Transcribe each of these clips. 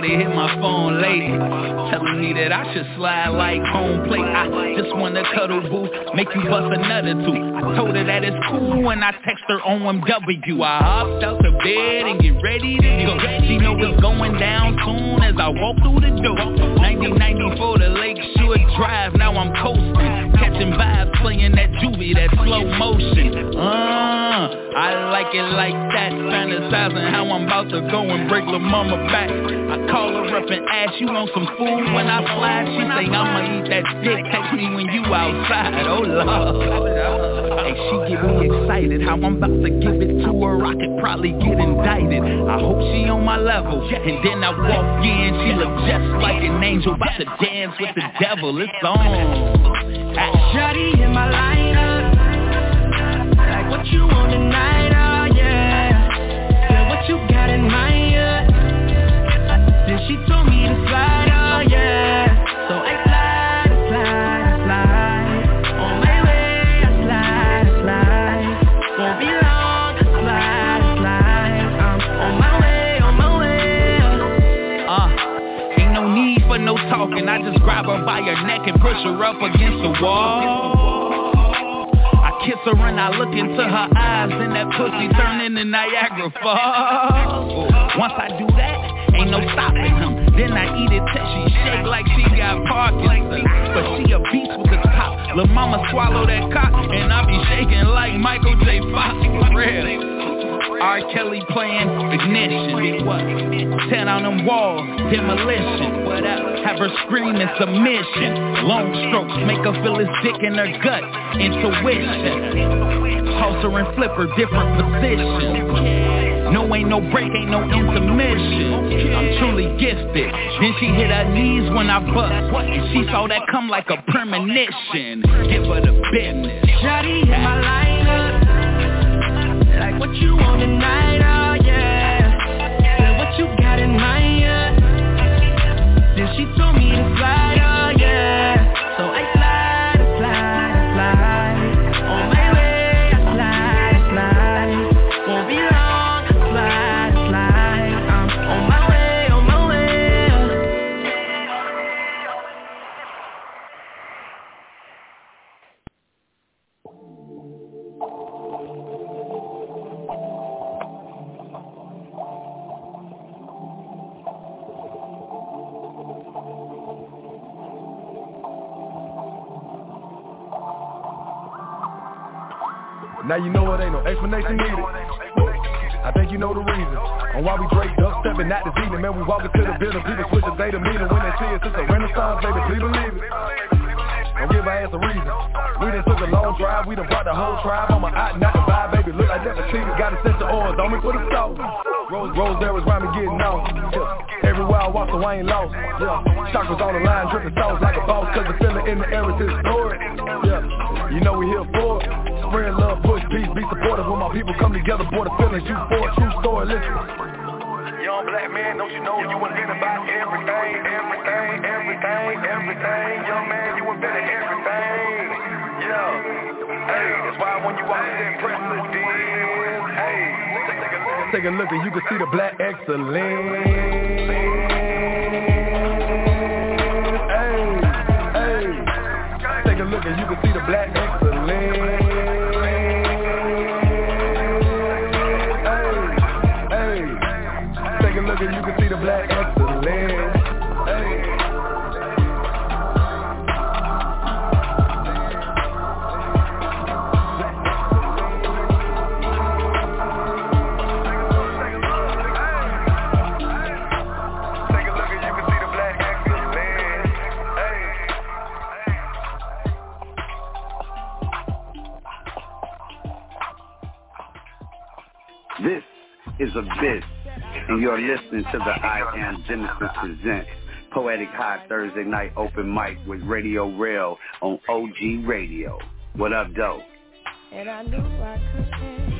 Shorty hit my phone late, telling me that I should slide like home plate. I just wanna cuddle boo, make you bust another two. I told her that it's cool when I text her OMW. I hopped out the bed and get ready to go. She know it's going down soon as I walk through the door. 1994 the Lakeshore Drive, now I'm coasting, catching vibes, playing that juvie, that slow motion. Uh, I like it like that, fantasizing how I'm about to go and break La Mama back. I call her up and ask you want some food when I fly. She say I'ma eat that dick. Text me when you outside. Oh lord. Hey, she get me excited how I'm about to give it to her. I could probably get indicted. I hope she on my level. And then I walk in, she look just like an angel about to dance with the devil. It's on. Shawty in my like what you want tonight, oh yeah. What you got in mind. Then she told me I just grab her by her neck and push her up against the wall. I kiss her and I look into her eyes, and that pussy turn into Niagara Falls. Once I do that, ain't no stopping him. Then I eat it till she shake like she got Parkinson's. But she a beast with the top. Lil' mama swallow that cock, and I be shaking like Michael J. Fox real. R. Kelly playing ignition. What? Tear down them walls, demolition. Have her screaming submission. Long strokes make her feel his dick in her gut. Intuition. Toss her and flip her different positions. No ain't no break, ain't no intermission. I'm truly gifted. Then she hit her knees when I bust. She saw that come like a premonition. Give her the business. Shawty my like what you want tonight, oh yeah. What you got in mind. Then she told me to slide, explanation needed. I think you know the reason on why we draped up, stepping out this evening. Man, we walk into the building, people switch the data meter when they see us. It's a renaissance, baby, please believe it. Don't give our ass a reason. We done took a long drive, we done brought the whole tribe on my out out the vibe, baby. Look like that cheated, got a sense of oils on me for the salt. Rose, Rose there was rhyming getting off. Yeah. Everywhere I walk, so I ain't lost. Yeah. Chakras on the line, dripping sauce like a boss, cause the feeling in the air is historic. Yeah. You know we here for it. Spread love, push peace, be supportive when my people come together, boy, the feelings you for a true story, listen. Young black man, don't you know you about everything, everything, everything, everything. Young man, you invented everything. Yeah. Hey, that's why when you walk in president, hey, take a look and you can see the black excellence. Hey, hey, take a look and you can see the black is Abyss, and you're listening to the I Am Genesis Presents Poetic High Thursday Night Open Mic with Radio Rail on OG Radio. What up, Doe? And I knew I could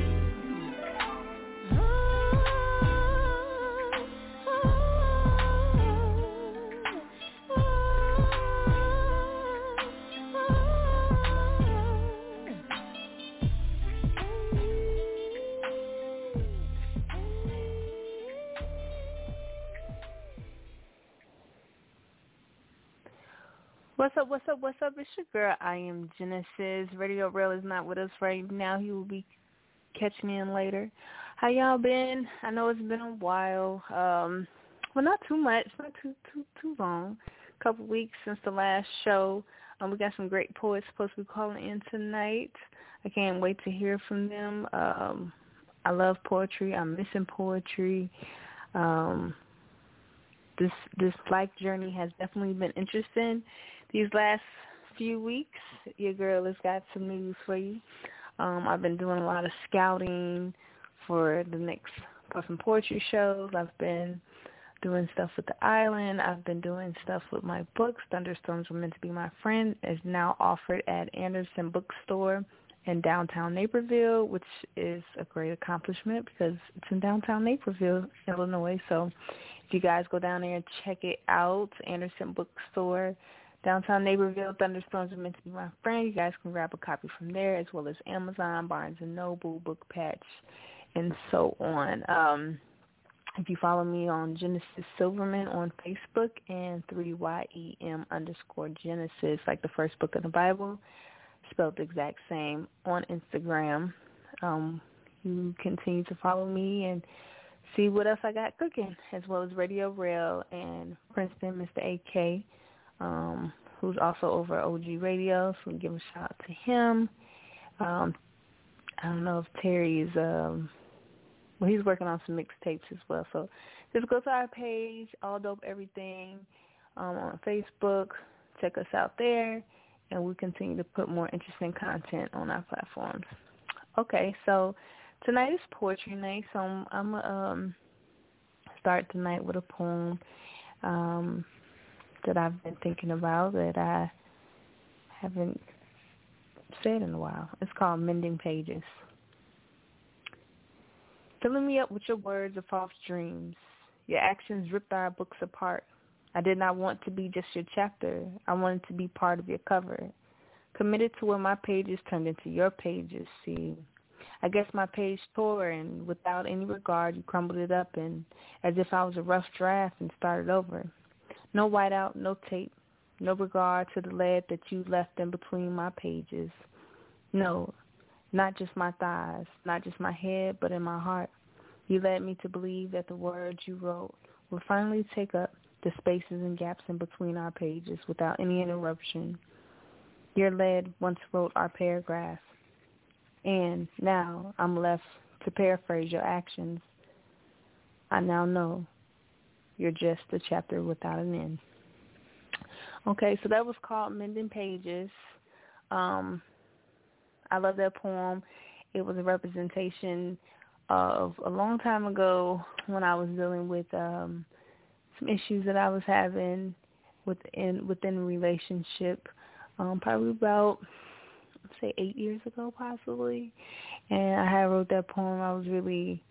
up, what's up, what's up? It's your girl, I am Genesis. Radio Rail is not with us right now. He will be catching in later. How y'all been? I know it's been a while. Um well not too much, not too too too long. A couple weeks since the last show. Um we got some great poets supposed to be calling in tonight. I can't wait to hear from them. Um I love poetry. I'm missing poetry. Um this this life journey has definitely been interesting these last few weeks, your girl has got some news for you. Um, I've been doing a lot of scouting for the next Puffin Poetry shows. I've been doing stuff with the island. I've been doing stuff with my books. Thunderstorms Were Meant to Be My Friend is now offered at Anderson Bookstore in downtown Naperville, which is a great accomplishment because it's in downtown Naperville, Illinois. So if you guys go down there and check it out, Anderson Bookstore, Downtown Naperville, Thunderstorms are meant to be my friend. You guys can grab a copy from there as well as Amazon, Barnes & Noble, Book Patch, and so on. Um, if you follow me on Genesis Silverman on Facebook and 3YEM underscore Genesis, like the first book of the Bible, spelled the exact same, on Instagram. Um, you continue to follow me and see what else I got cooking, as well as Radio Rail and Princeton, Mr. AK um, who's also over at OG Radio, so we give a shout out to him. Um, I don't know if Terry's um well he's working on some mixtapes as well. So just go to our page, all dope everything, um, on Facebook. Check us out there and we continue to put more interesting content on our platforms. Okay, so tonight is poetry night, so I'm, I'm um, start tonight with a poem. Um, that I've been thinking about that I haven't said in a while. It's called Mending Pages. Filling me up with your words of false dreams. Your actions ripped our books apart. I did not want to be just your chapter. I wanted to be part of your cover. Committed to where my pages turned into your pages, see. I guess my page tore and without any regard you crumbled it up and as if I was a rough draft and started over. No whiteout, no tape, no regard to the lead that you left in between my pages. No, not just my thighs, not just my head, but in my heart. You led me to believe that the words you wrote would finally take up the spaces and gaps in between our pages without any interruption. Your lead once wrote our paragraph, and now I'm left to paraphrase your actions. I now know you're just a chapter without an end. Okay, so that was called Mending Pages. Um, I love that poem. It was a representation of a long time ago when I was dealing with um, some issues that I was having within within a relationship. Um, probably about say eight years ago, possibly. And I had wrote that poem. I was really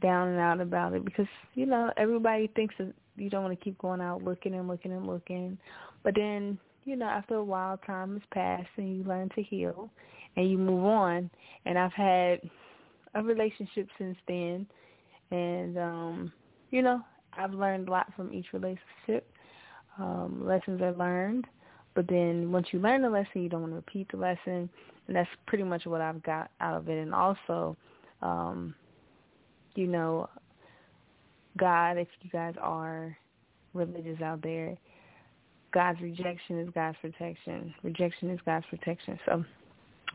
down and out about it because you know everybody thinks that you don't want to keep going out looking and looking and looking, but then you know after a while time has passed and you learn to heal and you move on. And I've had a relationship since then, and um, you know I've learned a lot from each relationship. Um, lessons are learned, but then once you learn the lesson, you don't want to repeat the lesson, and that's pretty much what I've got out of it. And also, um, you know, God, if you guys are religious out there, God's rejection is God's protection. Rejection is God's protection. So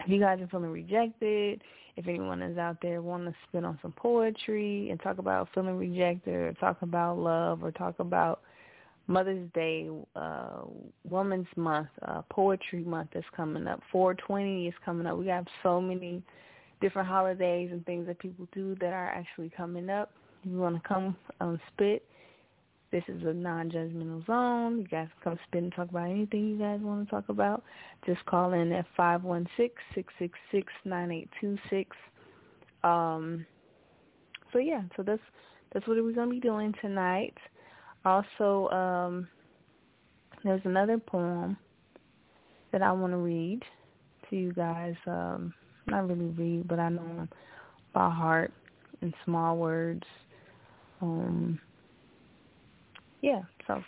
if you guys are feeling rejected, if anyone is out there wanting to spit on some poetry and talk about feeling rejected or talk about love or talk about Mother's Day, uh, Women's Month, uh, Poetry Month is coming up. 420 is coming up. We have so many different holidays and things that people do that are actually coming up. If you want to come um, spit, this is a non-judgmental zone. You guys come spit and talk about anything you guys want to talk about. Just call in at five one six six six six nine eight two six. Um, so yeah, so that's that's what we're gonna be doing tonight. Also, um, there's another poem that I want to read to you guys. Um, not really read, but I know them by heart in small words. Um, yeah, so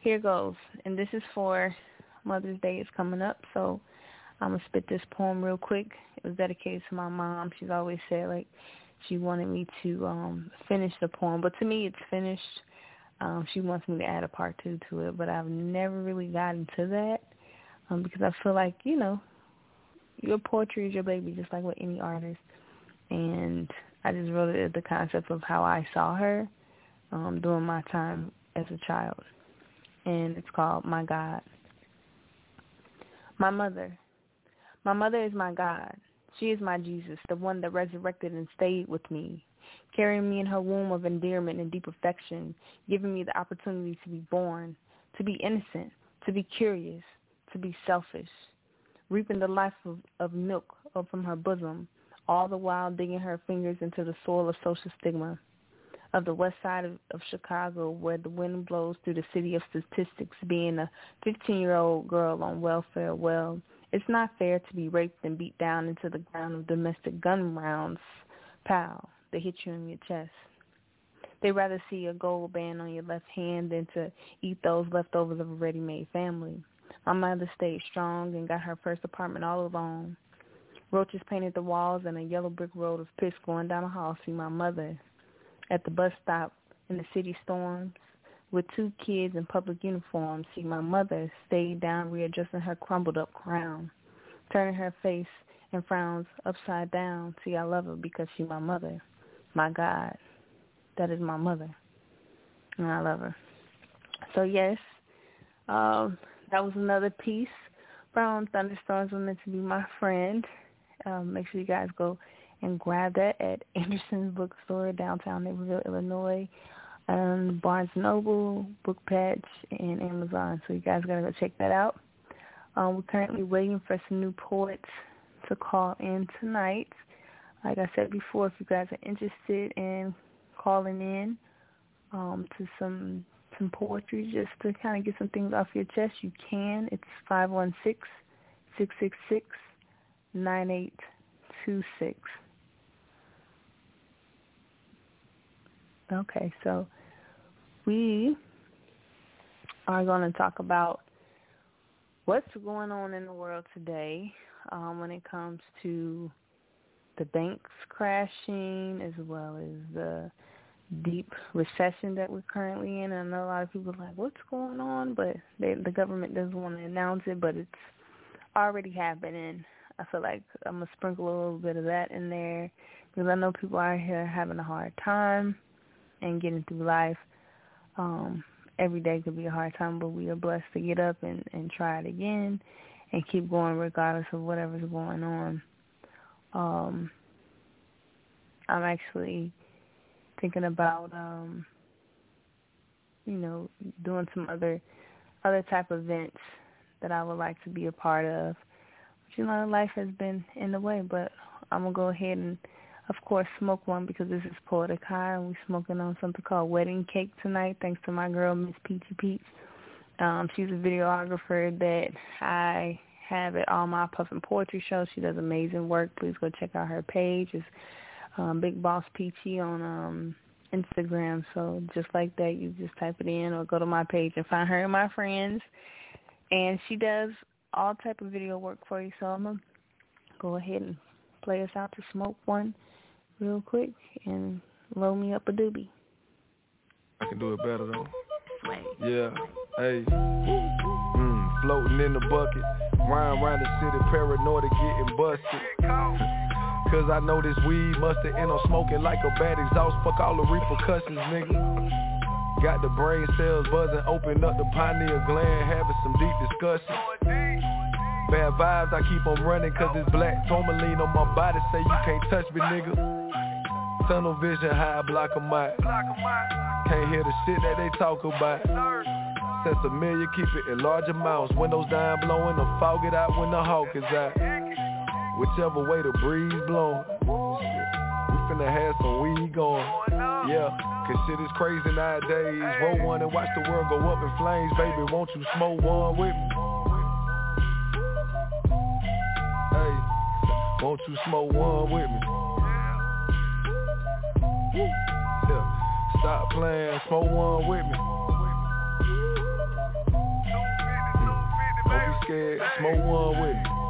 here goes. And this is for Mother's Day is coming up, so I'm going to spit this poem real quick. It was dedicated to my mom. She's always said, like, she wanted me to um finish the poem. But to me, it's finished. Um, she wants me to add a part two to it, but I've never really gotten to that um, because I feel like, you know, your poetry is your baby, just like with any artist. And I just wrote it the concept of how I saw her um, during my time as a child. And it's called My God. My mother. My mother is my God. She is my Jesus, the one that resurrected and stayed with me, carrying me in her womb of endearment and deep affection, giving me the opportunity to be born, to be innocent, to be curious, to be selfish, reaping the life of, of milk from her bosom, all the while digging her fingers into the soil of social stigma of the west side of, of Chicago where the wind blows through the city of statistics being a 15-year-old girl on welfare. Well, it's not fair to be raped and beat down into the ground of domestic gun rounds, pow, they hit you in your chest. They'd rather see a gold band on your left hand than to eat those leftovers of a ready-made family. My mother stayed strong and got her first apartment all alone. Roaches painted the walls and a yellow brick road of piss going down the hall. See my mother at the bus stop in the city storms with two kids in public uniforms. See my mother stayed down readjusting her crumbled up crown, turning her face and frowns upside down. See I love her because she's my mother, my God. That is my mother, and I love her. So yes, um, that was another piece. Brown Thunderstorms were meant to be my friend. Um, make sure you guys go and grab that at Anderson's Bookstore, downtown Naperville, Illinois, and Barnes Noble, Book Patch, and Amazon. So you guys gotta go check that out. Um, we're currently waiting for some new poets to call in tonight. Like I said before, if you guys are interested in calling in um, to some some poetry just to kind of get some things off your chest, you can. It's 516 666 9826. Okay, so we are going to talk about what's going on in the world today um, when it comes to the banks crashing as well as the deep recession that we're currently in. I know a lot of people are like, what's going on? But they, the government doesn't want to announce it, but it's already happening. I feel like I'm going to sprinkle a little bit of that in there because I know people out here having a hard time and getting through life. Um, every day could be a hard time, but we are blessed to get up and, and try it again and keep going regardless of whatever's going on. Um, I'm actually thinking about um you know doing some other other type of events that I would like to be a part of. But you know, life has been in the way, but I'm gonna go ahead and of course smoke one because this is Poetic High and we're smoking on something called Wedding Cake tonight thanks to my girl Miss Peachy Peach. Um, she's a videographer that I have at all my Puffin Poetry shows. She does amazing work. Please go check out her page. It's um, Big Boss Peachy on um, Instagram. So just like that, you just type it in or go to my page and find her and my friends. And she does all type of video work for you. So I'm gonna go ahead and play us out to smoke one real quick and load me up a doobie. I can do it better though. Wait. Yeah, hey. Mm, floating in the bucket, round round the city, paranoid of getting busted. Cause I know this weed must've end up smoking like a bad exhaust. Fuck all the repercussions, nigga. Got the brain cells buzzing, open up the pineal gland Having some deep discussion. Bad vibes, I keep on running cause it's black tourmaline on my body. Say you can't touch me, nigga. Tunnel vision, high block a out Can't hear the shit that they talk about. Sense a million, keep it in large amounts Windows down blowing, the fog it out when the hawk is out Whichever way the breeze blowing We finna have some weed going Yeah, cause shit is crazy nowadays Roll one and watch the world go up in flames Baby, won't you smoke one with me? Hey, won't you smoke one with me? Yeah. Stop playing, smoke one with me. Hmm. Don't be scared, smoke one with me.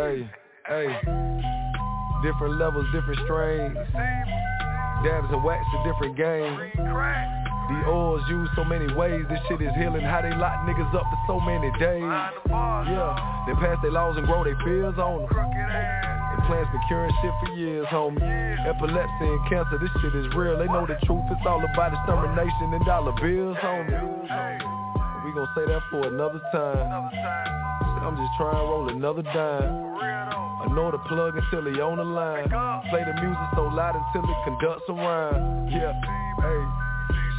Hey, hey. Different levels, different strains. Dabs and wax, a different game. The oils used so many ways, this shit is healing How they lock niggas up for so many days. Yeah, they pass their laws and grow their fears on them Implants been curing shit for years, homie. Epilepsy and cancer, this shit is real. They know the truth, it's all about extermination and dollar bills, homie. We gon' say that for another time I'm just trying to roll another dime I know the plug until he on the line Play the music so loud until it conducts around Yeah, hey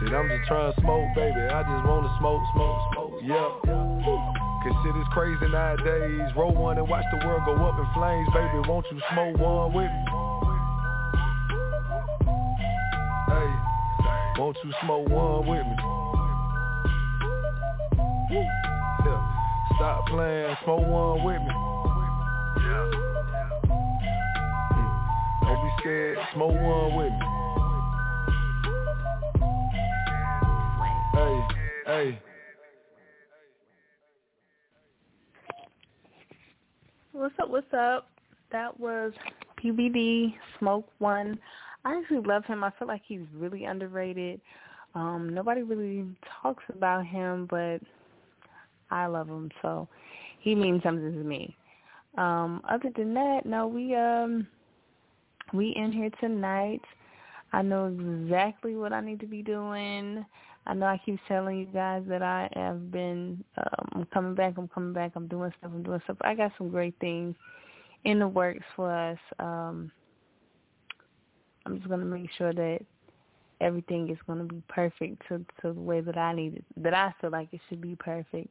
Shit, I'm just trying to smoke, baby. I just wanna smoke, smoke, smoke, yeah. Cause shit is crazy nowadays. Roll one and watch the world go up in flames, baby. Won't you smoke one with me? Hey, won't you smoke one with me? Yeah. Stop playing, smoke one with me. Don't be scared, smoke one with me. Hey, hey. What's up, what's up? That was PBD Smoke One. I actually love him. I feel like he's really underrated. Um, nobody really talks about him, but I love him, so he means something to me. Um, other than that, no, we um we in here tonight. I know exactly what I need to be doing. I know I keep telling you guys that I have been, um, I'm coming back, I'm coming back, I'm doing stuff, I'm doing stuff. I got some great things in the works for us. Um, I'm just to make sure that everything is to be perfect to, to the way that I need it, that I feel like it should be perfect.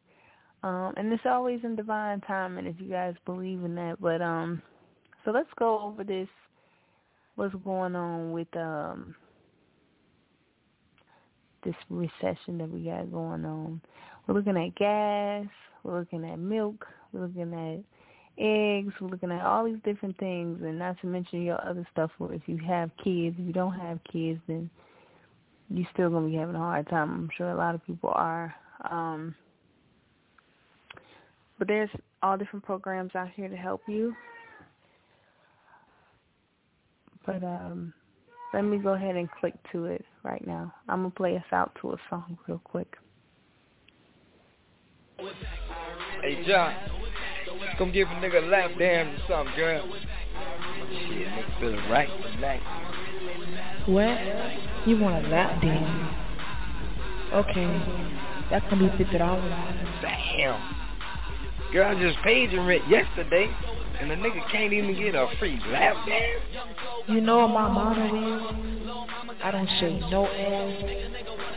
Um, and it's always in divine timing if you guys believe in that. But um, so let's go over this. What's going on with um this recession that we got going on. We're looking at gas, we're looking at milk, we're looking at eggs, we're looking at all these different things and not to mention your other stuff where if you have kids, if you don't have kids then you're still gonna be having a hard time. I'm sure a lot of people are. Um but there's all different programs out here to help you. But um let me go ahead and click to it right now. I'm going to play us out to a song real quick. Hey, John. Come give a nigga a lap dance or something, girl. Shit, nigga feeling right tonight. What? You want a lap dance? Okay. That's going to be $50. Damn. Girl, I just paid your rent yesterday, and the nigga can't even get a free lap dance? You know what my motto is? I don't shake no ass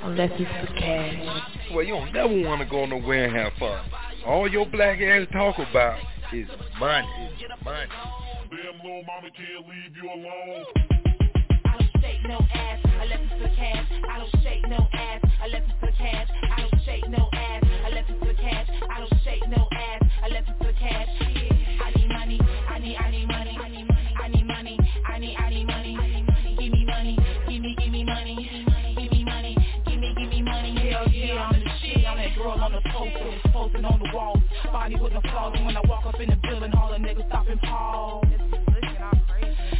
unless it's for cash. Well, you don't never want to go nowhere and have fun. All your black ass talk about is money. Money. Damn little mama can't leave you alone. Shake no ass unless it's for cash. I don't shake no ass unless it's for cash. I don't shake no ass unless it's for cash. I don't shake no ass unless it's for cash. I need money. I need I need money. I need money. I need. I need money. Give me money. Give me give me money. Give me money. Give me give me money. Hell yeah, I'm the shit. I'm that girl on the poster, posting on the wall. Body with no flaws. And When I walk up in the building, all the niggas stop and pause.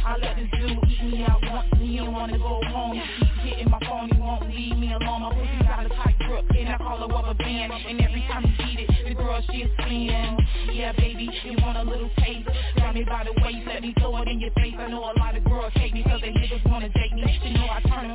I let this dude eat me out once and he don't wanna go home. He keep hitting my phone, he won't leave me alone. My pussy got a tight grip and I call her rubber band. And every time he beat it, the girl she is spin. Yeah, baby, you want a little taste? Grab me by the waist, let me throw it in your face. I know a lot of girls hate me cause they niggas wanna date me. You know I turn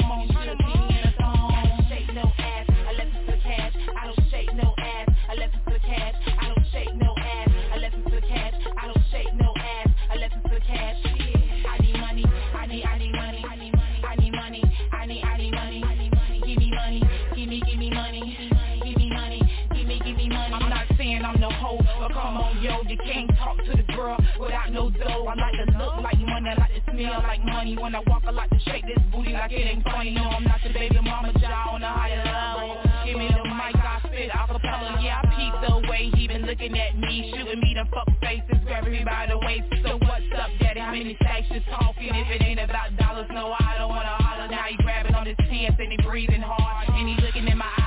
I like to look like money, I like to smell like money. When I walk, I like to shake this booty like it ain't funny. No, I'm not your baby mama, jaw on a higher level. Give me the mic, I spit acapella. Yeah, I peep the way he been looking at me, shooting me the fuck faces, grabbing me by the waist. So what's up, daddy? How many stacks you talking? If it ain't about dollars, no, I don't wanna holler. Now he grabbing on his pants and he breathing hard, and he looking in my eyes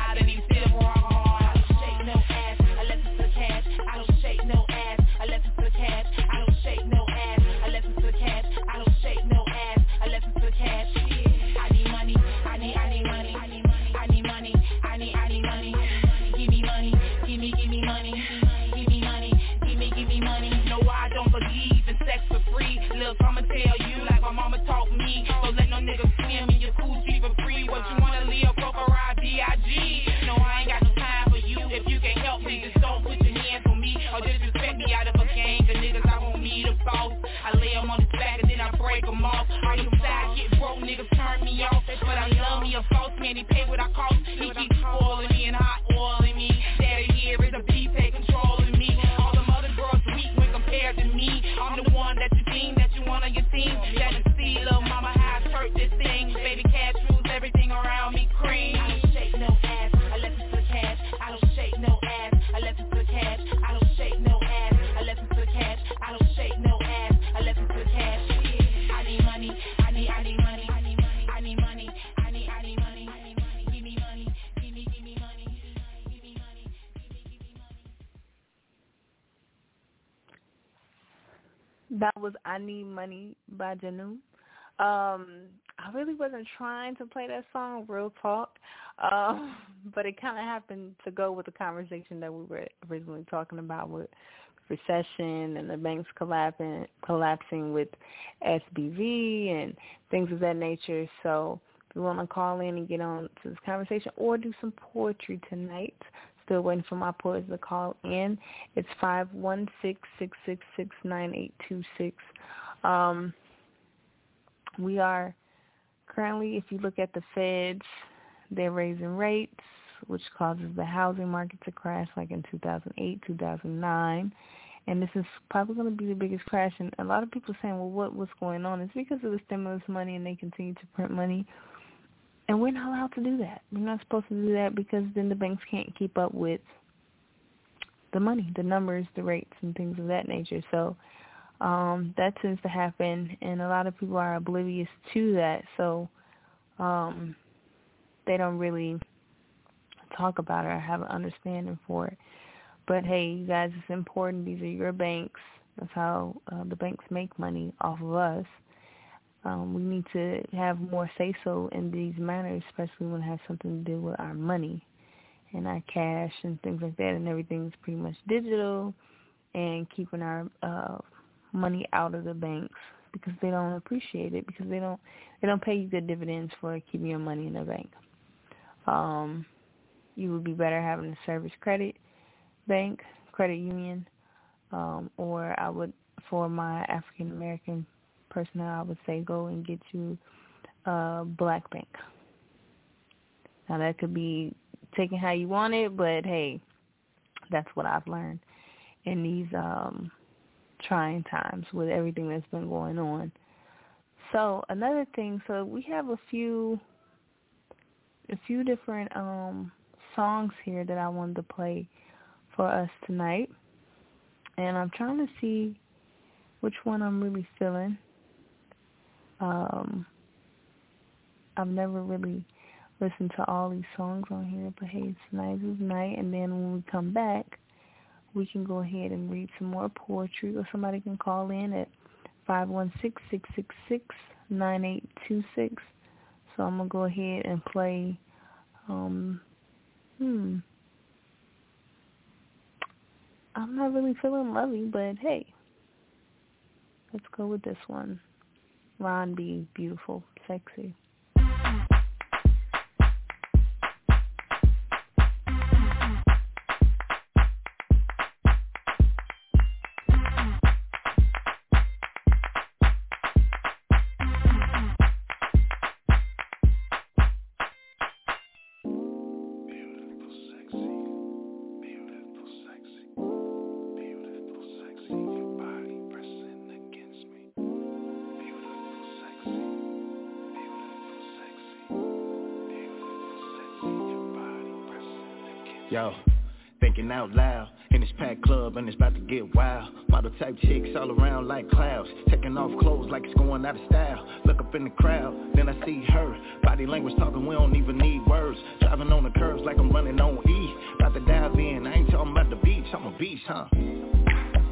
Nigga swim in your coochie for free. What you wanna coca ride B.I.G. No, I ain't got no time for you. If you can help me, just don't put your hands on me or disrespect me out of a gang. The niggas I want me to boss. I lay 'em on his back and then I break 'em off. All you side get broke niggas turn me off. But I love me a false man. He pay what I cost. He keep spoiling me and hot oiling me. Daddy here is a beat, take controlling me. All them other girls weak when compared to me. I'm the one that you deem that you want on your team. That around me cream. I don't shake no ass I unless it's for cash. I don't shake no ass I unless it's for cash. I don't shake no ass I unless it's for cash. I don't shake no ass I unless it's for cash. I need money. I need. I need money. I need money. I need money. I need. I need money. I need money. Give me money. Give me. Give me money. Give me money. Give me. Give me money. That was I Need Money by Janu. Um, I really wasn't trying to play that song, real talk, um, but it kind of happened to go with the conversation that we were originally talking about with recession and the banks collapsing, collapsing with SBV and things of that nature. So if you want to call in and get on to this conversation or do some poetry tonight, still waiting for my poets to call in. It's five one six six six six nine eight two six. Um, we are currently, if you look at the feds, they're raising rates, which causes the housing market to crash like in 2008, 2009. And this is probably going to be the biggest crash. And a lot of people saying, well, what what's going on? It's because of the stimulus money and they continue to print money. And we're not allowed to do that. We're not supposed to do that because then the banks can't keep up with the money, the numbers, the rates, and things of that nature. So um, that tends to happen, and a lot of people are oblivious to that. So um, they don't really talk about it or have an understanding for it. But hey, you guys, it's important. These are your banks. That's how uh, the banks make money off of us. Um, we need to have more say-so in these matters, especially when it has something to do with our money and our cash and things like that. And everything's pretty much digital and keeping our uh, money out of the banks because they don't appreciate it because they don't they don't pay you good dividends for keeping your money in the bank. Um, you would be better having a service credit bank, credit union, um, or I would for my African American personnel I would say go and get you a black bank. Now that could be taken how you want it, but hey, that's what I've learned in these um trying times with everything that's been going on. So another thing, so we have a few a few different um songs here that I wanted to play for us tonight. And I'm trying to see which one I'm really feeling. Um I've never really listened to all these songs on here, but hey, nice it's night and then when we come back we can go ahead and read some more poetry or somebody can call in at five one six six six six nine eight two six. So I'm gonna go ahead and play um hmm. I'm not really feeling lovey, but hey. Let's go with this one. Ron B, beautiful, sexy. out loud. In this packed club and it's about to get wild. Model type chicks all around like clouds. Taking off clothes like it's going out of style. Look up in the crowd, then I see her. Body language talking, we don't even need words. Driving on the curves like I'm running on E. About to dive in, I ain't talking about the beach, I'm a beast, huh?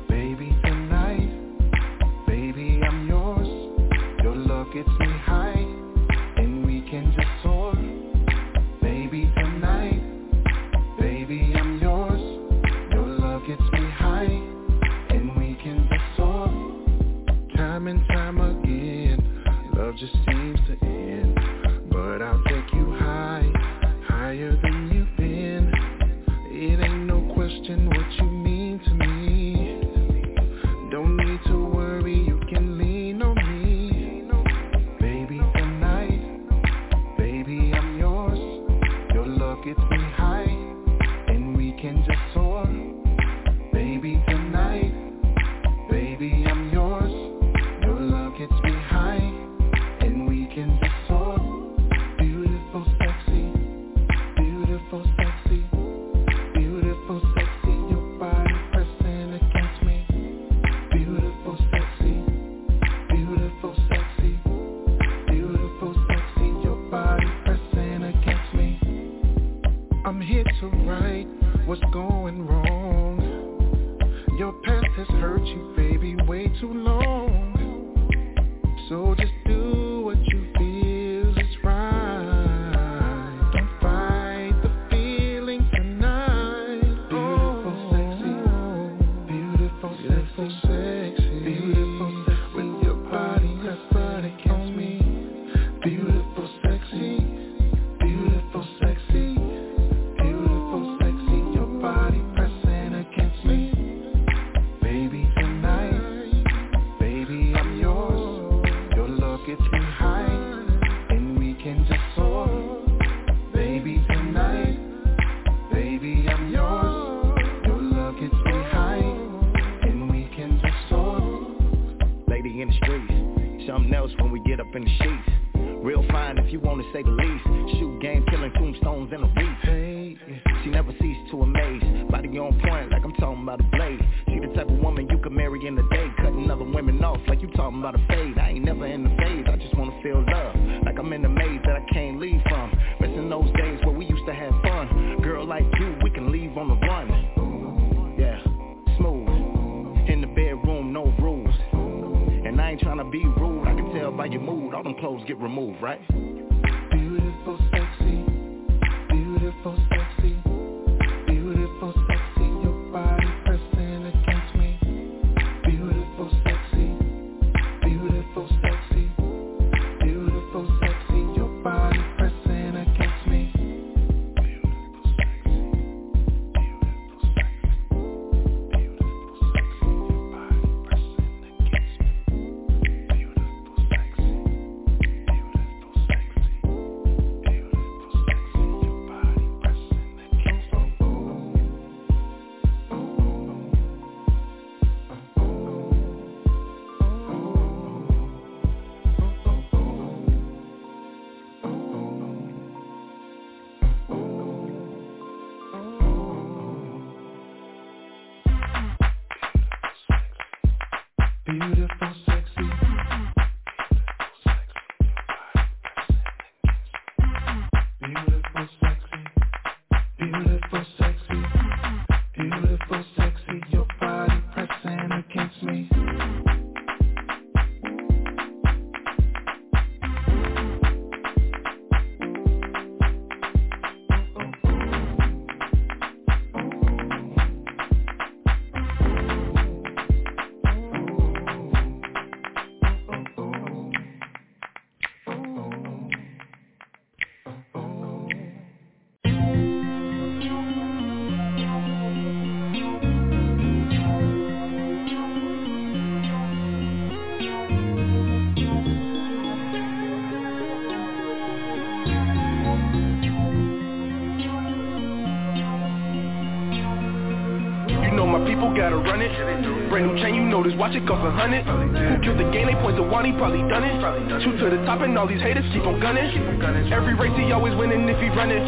Baby, tonight Baby, I'm yours. Your look gets me high watch it cost a hundred. Who killed the game, they point to one, he probably done it. Two to the top and all these haters keep on gunning. Every race he always winning if he run it.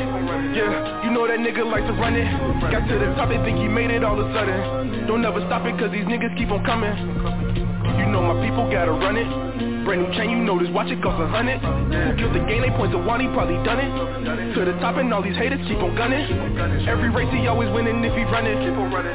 Yeah, you know that nigga like to run it. Got to the top, they think he made it all of a sudden. Don't ever stop it, cause these niggas keep on coming. You know my people gotta run it. Brand new chain, you this, watch it cost a hundred. Who killed the game, they point to he probably done it. To the top and all these haters keep on gunning. Every race he always winning if he run it.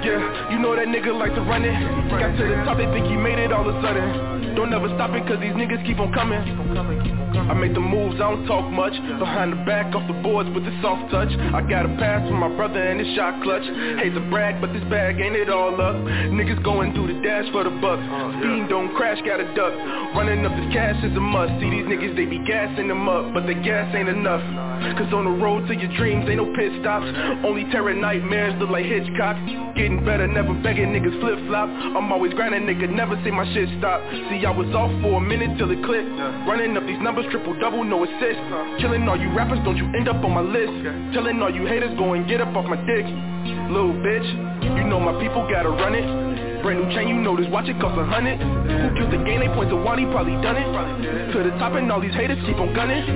Yeah, you know that nigga like to run it. Got to the top, they think he made it all of a sudden. Don't ever stop it, cause these niggas keep on coming. I make the moves, I don't talk much. Behind the back, off the boards with the soft touch. I got a pass from my brother and his shot clutch. Hate to brag, but this bag ain't it all up. Niggas going through the dash for the bucks. Oh, Speed don't crash, got a duck. Running up this cash is a must. See these niggas, they be gassing them up, but the gas ain't enough. Cause on the road to your dreams, ain't no pit stops. Only terror nightmares look like Hitchcock. Getting better, never begging niggas flip flop. I'm always grinding, nigga, never see my shit stop. See, I was off for a minute till it clicked. Running up these numbers, triple double, no assist. Killing all you rappers, don't you end up on my list. Telling all you haters, go and get up off my dick. Little bitch, you know my people gotta run it. Brand new chain, you know this, watch it cost a hundred. Who killed the game, they point to one, he probably done it. To the top and all these haters keep on gunning.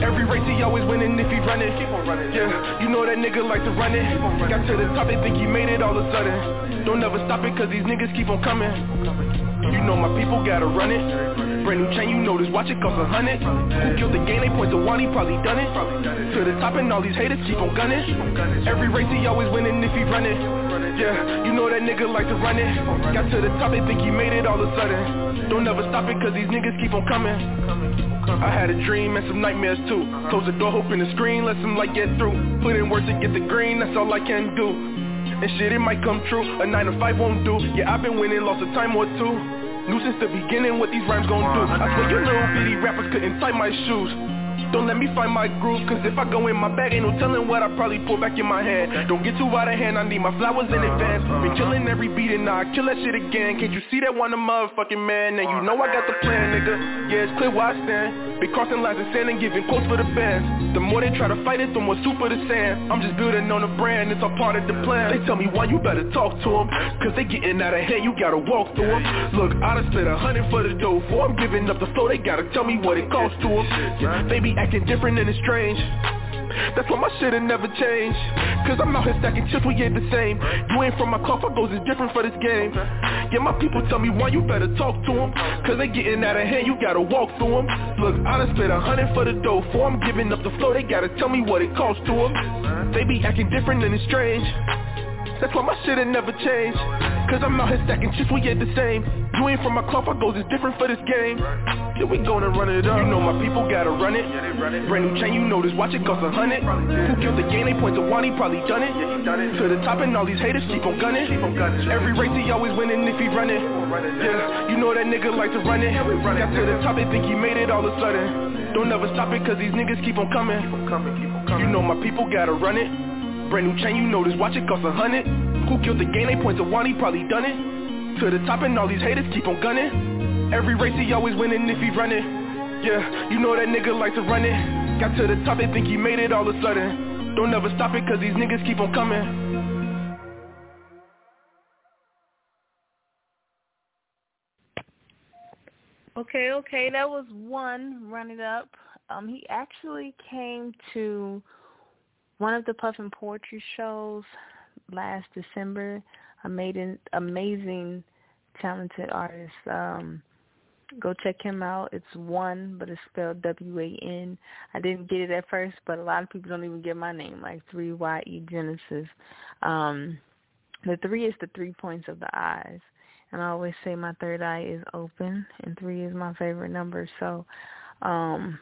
Every race he always winning if he run it. Yeah, you know that nigga like to run it. Got to the top, they think he made it all of a sudden. Don't ever stop it, cause these niggas keep on coming. You know my people gotta run it. Brand new chain, you know this, watch it cost a hundred. Who killed the game, they point to one, he probably done it. To the top and all these haters keep on gunning. Every race he always winning if he run it. Yeah, you know that nigga like to run it. Got to the top, they think he made it all of a sudden. Don't ever stop it, cause these niggas keep on coming. I had a dream and some nightmares too. Close the door, hoping the screen, let some light get through. Put in work to get the green, that's all I can do. And shit, it might come true. A 9 to 5 won't do. Yeah, I've been winning, lost a time or two. New since the beginning what these rhymes gon' do. I swear you little bitty rappers couldn't tie my shoes. Don't let me find my groove, cause if I go in my bag, ain't no telling what I probably pull back in my hand. Don't get too out of hand, I need my flowers in uh, advance. Been uh. killing every beat and I kill that shit again. Can't you see that one a motherfucking man? And you know I got the plan, nigga. Yeah, it's clear where I stand. Been crossing lines and sand and giving quotes for the bands. The more they try to fight it, the more super the sand. I'm just building on the brand, it's all part of the plan. They tell me why you better talk to them, cause they getting out of hand, you gotta walk through them. Look, I done split a hundred for the dough, for I'm giving up the flow, they gotta tell me what it costs to them. Yeah, they be acting different and it's strange. That's why my shit'll never change Cause I'm out here stacking chips, we ain't the same. You ain't from my cloth, our goals is different for this game. Yeah, my people tell me why you better talk to them Cause they getting out of hand, you gotta walk through them Look, I done split a hundred for the dough For I'm giving up the flow, they gotta tell me what it costs to them They be acting different and it's strange that's why my shit ain't never change Cause I'm out here stacking chips, we ain't the same. You ain't from my cloth, our goals is different for this game. Yeah, we gonna run it up. You know my people gotta run it. Brand new chain, you know this, watch it cost a hundred. Who killed the game, they point to one, he probably done it. To the top and all these haters keep on gunning. Every race he always winning if he run it Yeah, you know that nigga like to run it. Got to the top, they think he made it all of a sudden. Don't ever stop it, cause these niggas keep on coming. You know my people gotta run it Brand new chain, you know this, watch it cost a hundred. Who killed the game, they point to one, he probably done it. To the top and all these haters keep on gunning. Every race he always winning if he run it Yeah, you know that nigga like to run it. Got to the top, they think he made it all of a sudden. Don't ever stop it, cause these niggas keep on coming. Okay, okay, that was one. running up. Um, he actually came to one of the Puffin Poetry shows last December. Amazing, amazing, talented artist. Um, go check him out. It's one, but it's spelled W-A-N. I didn't get it at first, but a lot of people don't even get my name, like 3-Y-E Genesis. Um, the three is the three points of the eyes. And I always say my third eye is open, and three is my favorite number. So um,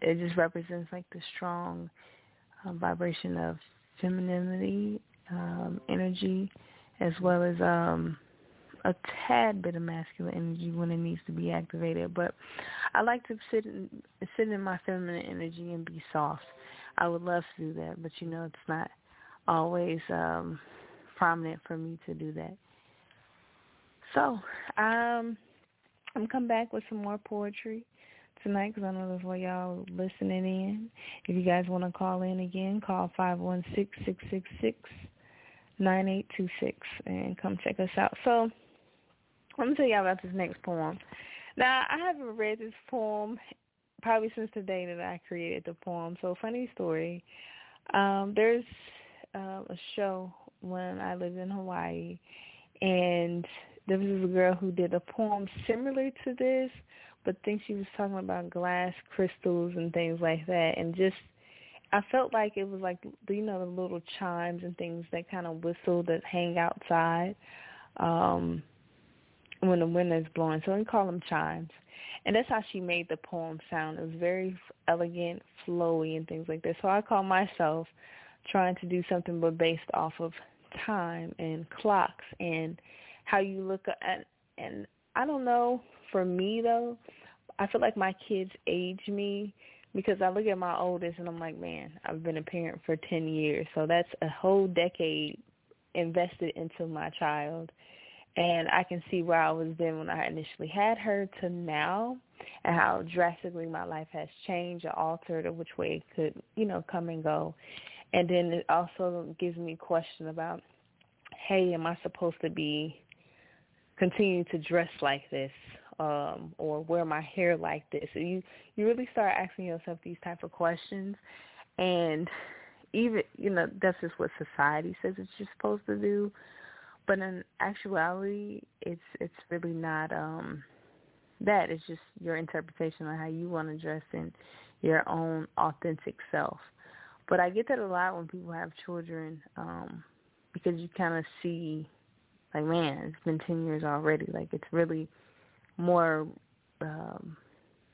it just represents like the strong vibration of femininity, um, energy, as well as um, a tad bit of masculine energy when it needs to be activated. But I like to sit in, sit in my feminine energy and be soft. I would love to do that, but you know it's not always um, prominent for me to do that. So um, I'm come back with some more poetry tonight because I know that's why y'all listening in. If you guys want to call in again, call five one six six six six 9826 and come check us out. So going to tell y'all about this next poem. Now, I haven't read this poem probably since the day that I created the poem. So funny story. Um, there's uh, a show when I lived in Hawaii, and there was a girl who did a poem similar to this, but I think she was talking about glass crystals and things like that, and just I felt like it was like you know the little chimes and things that kind of whistle that hang outside um when the wind is blowing. So we call them chimes. And that's how she made the poem sound. It was very elegant, flowy, and things like that. So I call myself trying to do something but based off of time and clocks and how you look at and I don't know for me though I feel like my kids age me because I look at my oldest and I'm like man I've been a parent for 10 years. So that's a whole decade invested into my child. And I can see where I was then when I initially had her to now and how drastically my life has changed or altered or which way it could, you know, come and go. And then it also gives me question about, hey, am I supposed to be continue to dress like this um or wear my hair like this? So you you really start asking yourself these type of questions. And even you know that's just what society says it's you're supposed to do. But in actuality it's it's really not um that. It's just your interpretation on how you want to dress and your own authentic self. But i get that a lot when people have children um because you kind of see like man it's been 10 years already. Like it's really more um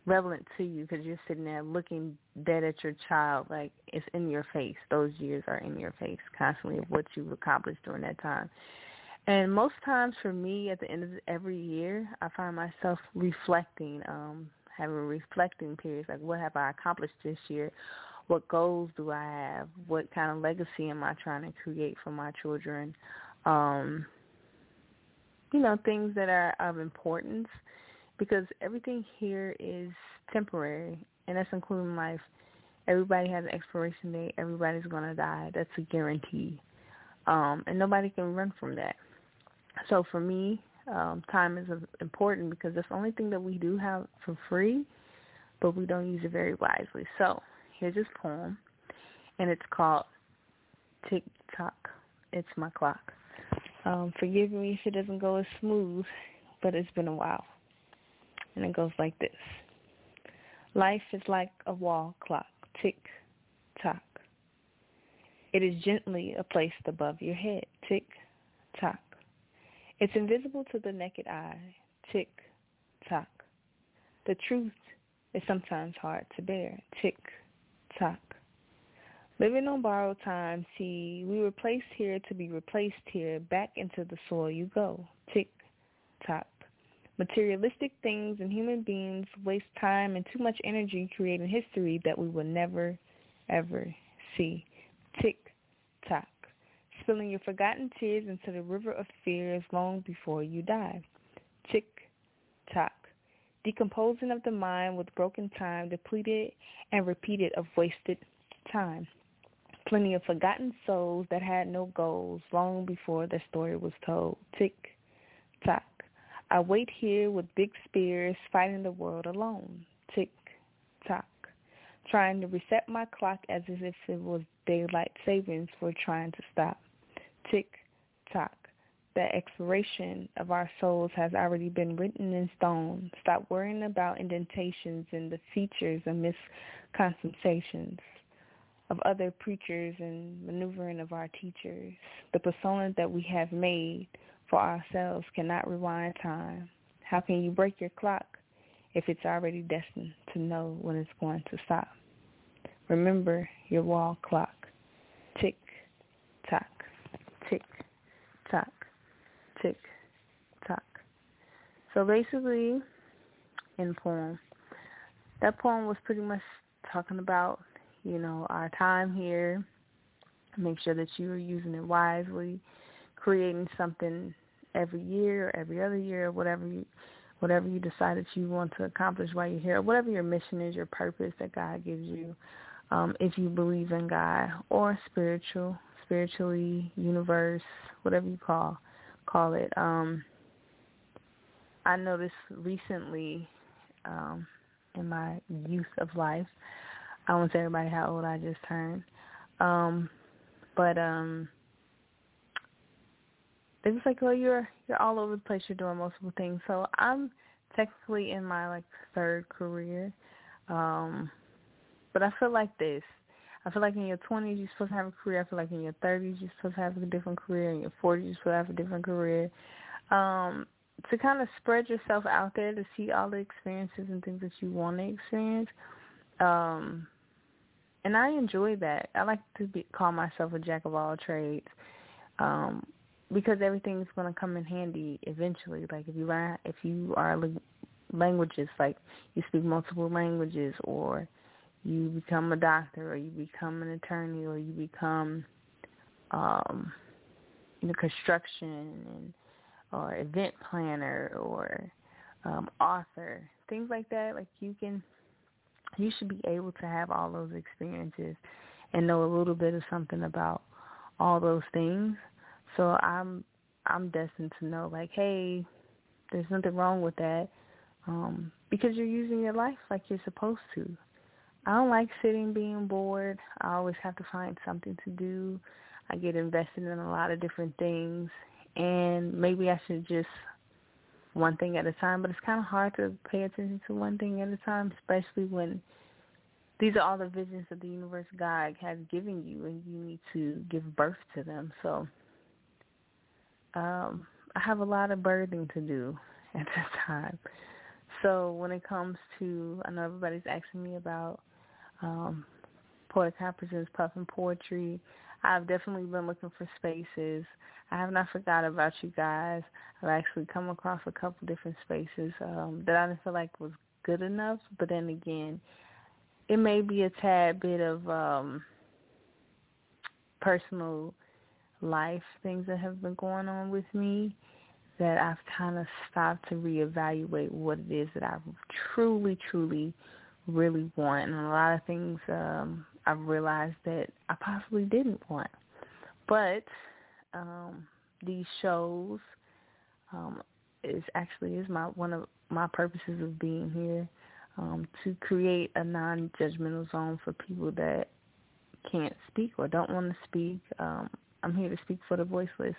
relevant to you because you're sitting there looking dead at your child like it's in your face those years are in your face constantly of what you've accomplished during that time and most times for me, at the end of every year, I find myself reflecting, um, having reflecting periods, like what have I accomplished this year? What goals do I have? What kind of legacy am I trying to create for my children? Um, you know, things that are of importance because everything here is temporary, and that's including life. Everybody has an expiration date. Everybody's going to die. That's a guarantee. Um, and nobody can run from that. So for me, um, time is important because that's the only thing that we do have for free, but we don't use it very wisely. So here's this poem, and it's called Tick Tock. It's my clock. Um, forgive me if it doesn't go as smooth, but it's been a while. And it goes like this. Life is like a wall clock, tick tock. It is gently placed above your head, tick tock. It's invisible to the naked eye. Tick, tock. The truth is sometimes hard to bear. Tick, tock. Living on borrowed time, see, we were placed here to be replaced here. Back into the soil you go. Tick, tock. Materialistic things and human beings waste time and too much energy creating history that we will never, ever see. Tick, tock spilling your forgotten tears into the river of fears long before you die. Tick tock. Decomposing of the mind with broken time, depleted and repeated of wasted time. Plenty of forgotten souls that had no goals long before their story was told. Tick tock. I wait here with big spears fighting the world alone. Tick tock. Trying to reset my clock as if it was daylight savings for trying to stop tick-tock. The expiration of our souls has already been written in stone. Stop worrying about indentations and the features and misconceptions of other preachers and maneuvering of our teachers. The persona that we have made for ourselves cannot rewind time. How can you break your clock if it's already destined to know when it's going to stop? Remember your wall clock. Tick, tock tick, tock, tick, tock. So basically, in poem, that poem was pretty much talking about, you know, our time here. Make sure that you are using it wisely, creating something every year, or every other year, whatever you whatever you decide that you want to accomplish while you're here, whatever your mission is, your purpose that God gives you. Um, if you believe in God or spiritual spiritually, universe, whatever you call call it. Um, I noticed recently um, in my youth of life, I won't tell everybody how old I just turned, um, but um, it was like, well, you're you're all over the place. You're doing multiple things. So I'm technically in my like third career, um, but I feel like this. I feel like in your 20s you're supposed to have a career. I feel like in your 30s you're supposed to have a different career. In your 40s you're supposed to have a different career. Um, to kind of spread yourself out there to see all the experiences and things that you want to experience. Um, and I enjoy that. I like to be, call myself a jack of all trades um, because everything's going to come in handy eventually. Like if you if you are languages, like you speak multiple languages or you become a doctor or you become an attorney or you become um in construction and or event planner or um author things like that like you can you should be able to have all those experiences and know a little bit of something about all those things so i'm i'm destined to know like hey there's nothing wrong with that um because you're using your life like you're supposed to I don't like sitting being bored. I always have to find something to do. I get invested in a lot of different things and maybe I should just one thing at a time, but it's kind of hard to pay attention to one thing at a time, especially when these are all the visions that the universe God has given you and you need to give birth to them. So um I have a lot of birthing to do at this time. So when it comes to I know everybody's asking me about um, Poetic High presents Puffin Poetry. I've definitely been looking for spaces. I have not forgot about you guys. I've actually come across a couple different spaces um, that I didn't feel like was good enough. But then again, it may be a tad bit of um, personal life things that have been going on with me that I've kind of stopped to reevaluate what it is that I truly, truly really want, and a lot of things um, I've realized that I possibly didn't want. But um, these shows um, is actually is my one of my purposes of being here um, to create a non-judgmental zone for people that can't speak or don't want to speak. Um, I'm here to speak for the voiceless.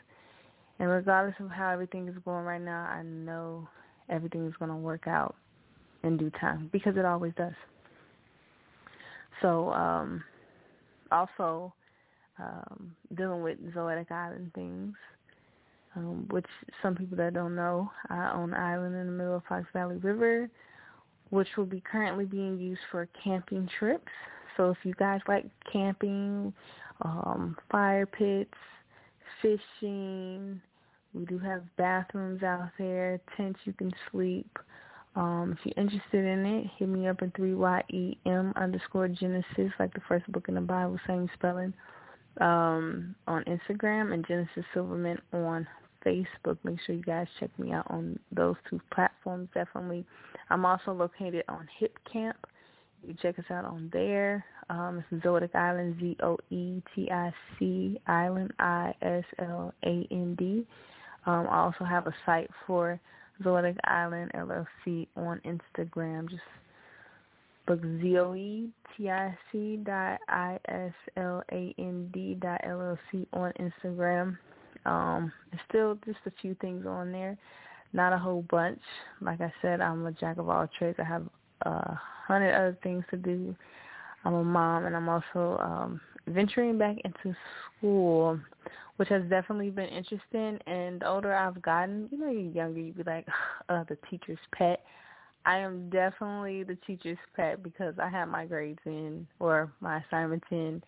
And regardless of how everything is going right now, I know everything is going to work out in due time because it always does. So um, also um, dealing with Zoetic Island things, um, which some people that don't know, I own an island in the middle of Fox Valley River, which will be currently being used for camping trips. So if you guys like camping, um, fire pits, fishing, we do have bathrooms out there, tents you can sleep. Um, if you're interested in it, hit me up at 3YEM underscore Genesis, like the first book in the Bible, same spelling, um, on Instagram, and Genesis Silverman on Facebook. Make sure you guys check me out on those two platforms, definitely. I'm also located on Hip Camp. You can check us out on there. Um, it's Zoetic Island, Z-O-E-T-I-C Island, I-S-L-A-N-D. Um, I also have a site for Zoetic Island LLC on Instagram. Just book Z-O-E-T-I-C dot I-S-L-A-N-D dot L-L-C on Instagram. Um, still just a few things on there. Not a whole bunch. Like I said, I'm a jack of all trades. I have a hundred other things to do. I'm a mom and I'm also um venturing back into school, which has definitely been interesting. And the older I've gotten, you know, you're younger, you'd be like, uh, the teacher's pet. I am definitely the teacher's pet because I had my grades in or my assignments in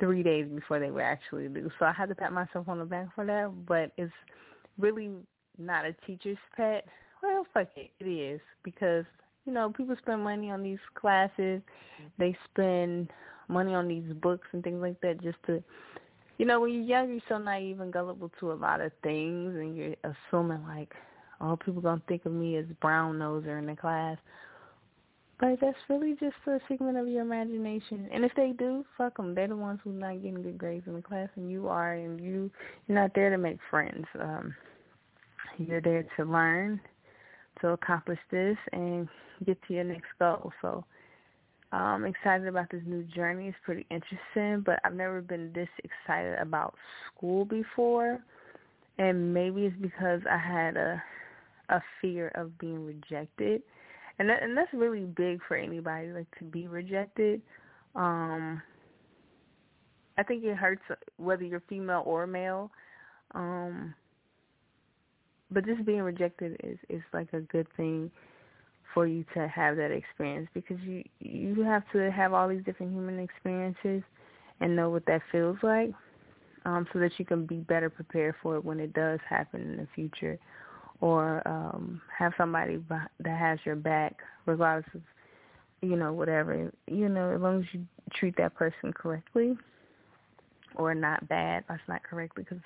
three days before they were actually due. So I had to pat myself on the back for that. But it's really not a teacher's pet. Well, fuck it, it is because you know people spend money on these classes. They spend money on these books and things like that just to you know, when you're young you're so naive and gullible to a lot of things and you're assuming like, oh, people gonna think of me as brown noser in the class. Like that's really just a figment of your imagination. And if they do, fuck them. They're the ones who not getting good grades in the class, and you are, and you you're not there to make friends. Um, you're there to learn, to accomplish this, and get to your next goal. So I'm excited about this new journey. It's pretty interesting, but I've never been this excited about school before. And maybe it's because I had a a fear of being rejected. And that, and that's really big for anybody like to be rejected. Um I think it hurts whether you're female or male. Um but just being rejected is is like a good thing for you to have that experience because you you have to have all these different human experiences and know what that feels like um so that you can be better prepared for it when it does happen in the future or um have somebody that has your back regardless of you know whatever. You know as long as you treat that person correctly or not bad that's not correctly because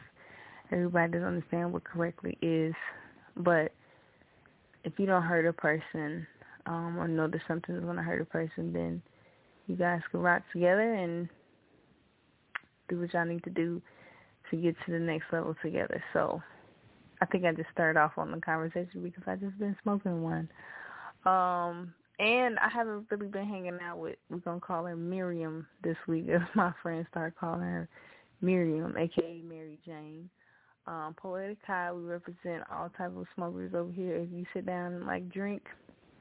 everybody doesn't understand what correctly is but if you don't hurt a person um, or know that something is going to hurt a person, then you guys can rock together and do what y'all need to do to get to the next level together. So I think I just started off on the conversation because I just been smoking one. Um, and I haven't really been hanging out with, we're to call her Miriam this week my friends start calling her Miriam, a.k.a. Mary Jane um, Poetic High. We represent all type of smokers over here. If you sit down and like drink,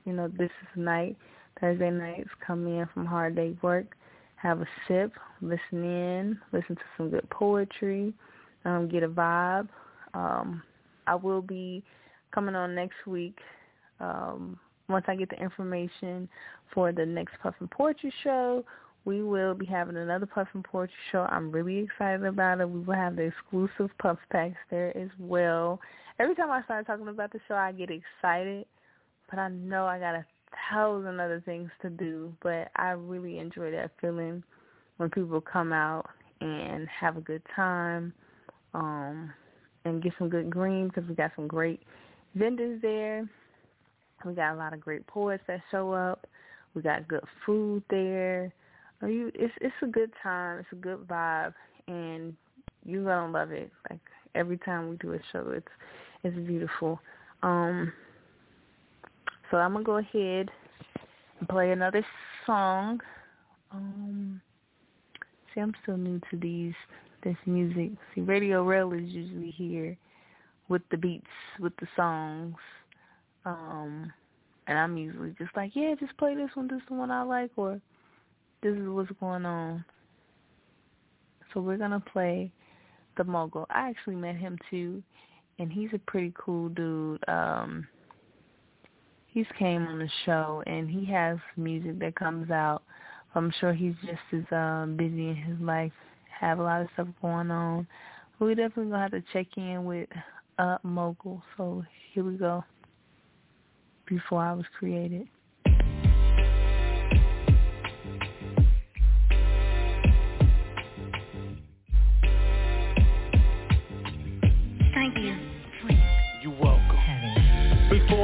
you know, this is night. Thursday nights, come in from hard day work, have a sip, listen in, listen to some good poetry, um, get a vibe. Um, I will be coming on next week um, once I get the information for the next Puffin Poetry Show we will be having another Puffin Poetry Show. I'm really excited about it. We will have the exclusive Puff Packs there as well. Every time I start talking about the show, I get excited, but I know I got a thousand other things to do. But I really enjoy that feeling when people come out and have a good time um, and get some good green because we got some great vendors there. We got a lot of great poets that show up. We got good food there you it's it's a good time, it's a good vibe and you're gonna love it. Like every time we do a show it's it's beautiful. Um so I'm gonna go ahead and play another song. Um see I'm still new to these this music. See Radio Rail is usually here with the beats, with the songs. Um and I'm usually just like, Yeah, just play this one, this is the one I like or this is what's going on. So we're gonna play the mogul. I actually met him too, and he's a pretty cool dude. Um, he's came on the show, and he has music that comes out. I'm sure he's just as um, busy in his life, have a lot of stuff going on. We definitely gonna have to check in with uh, mogul. So here we go. Before I was created.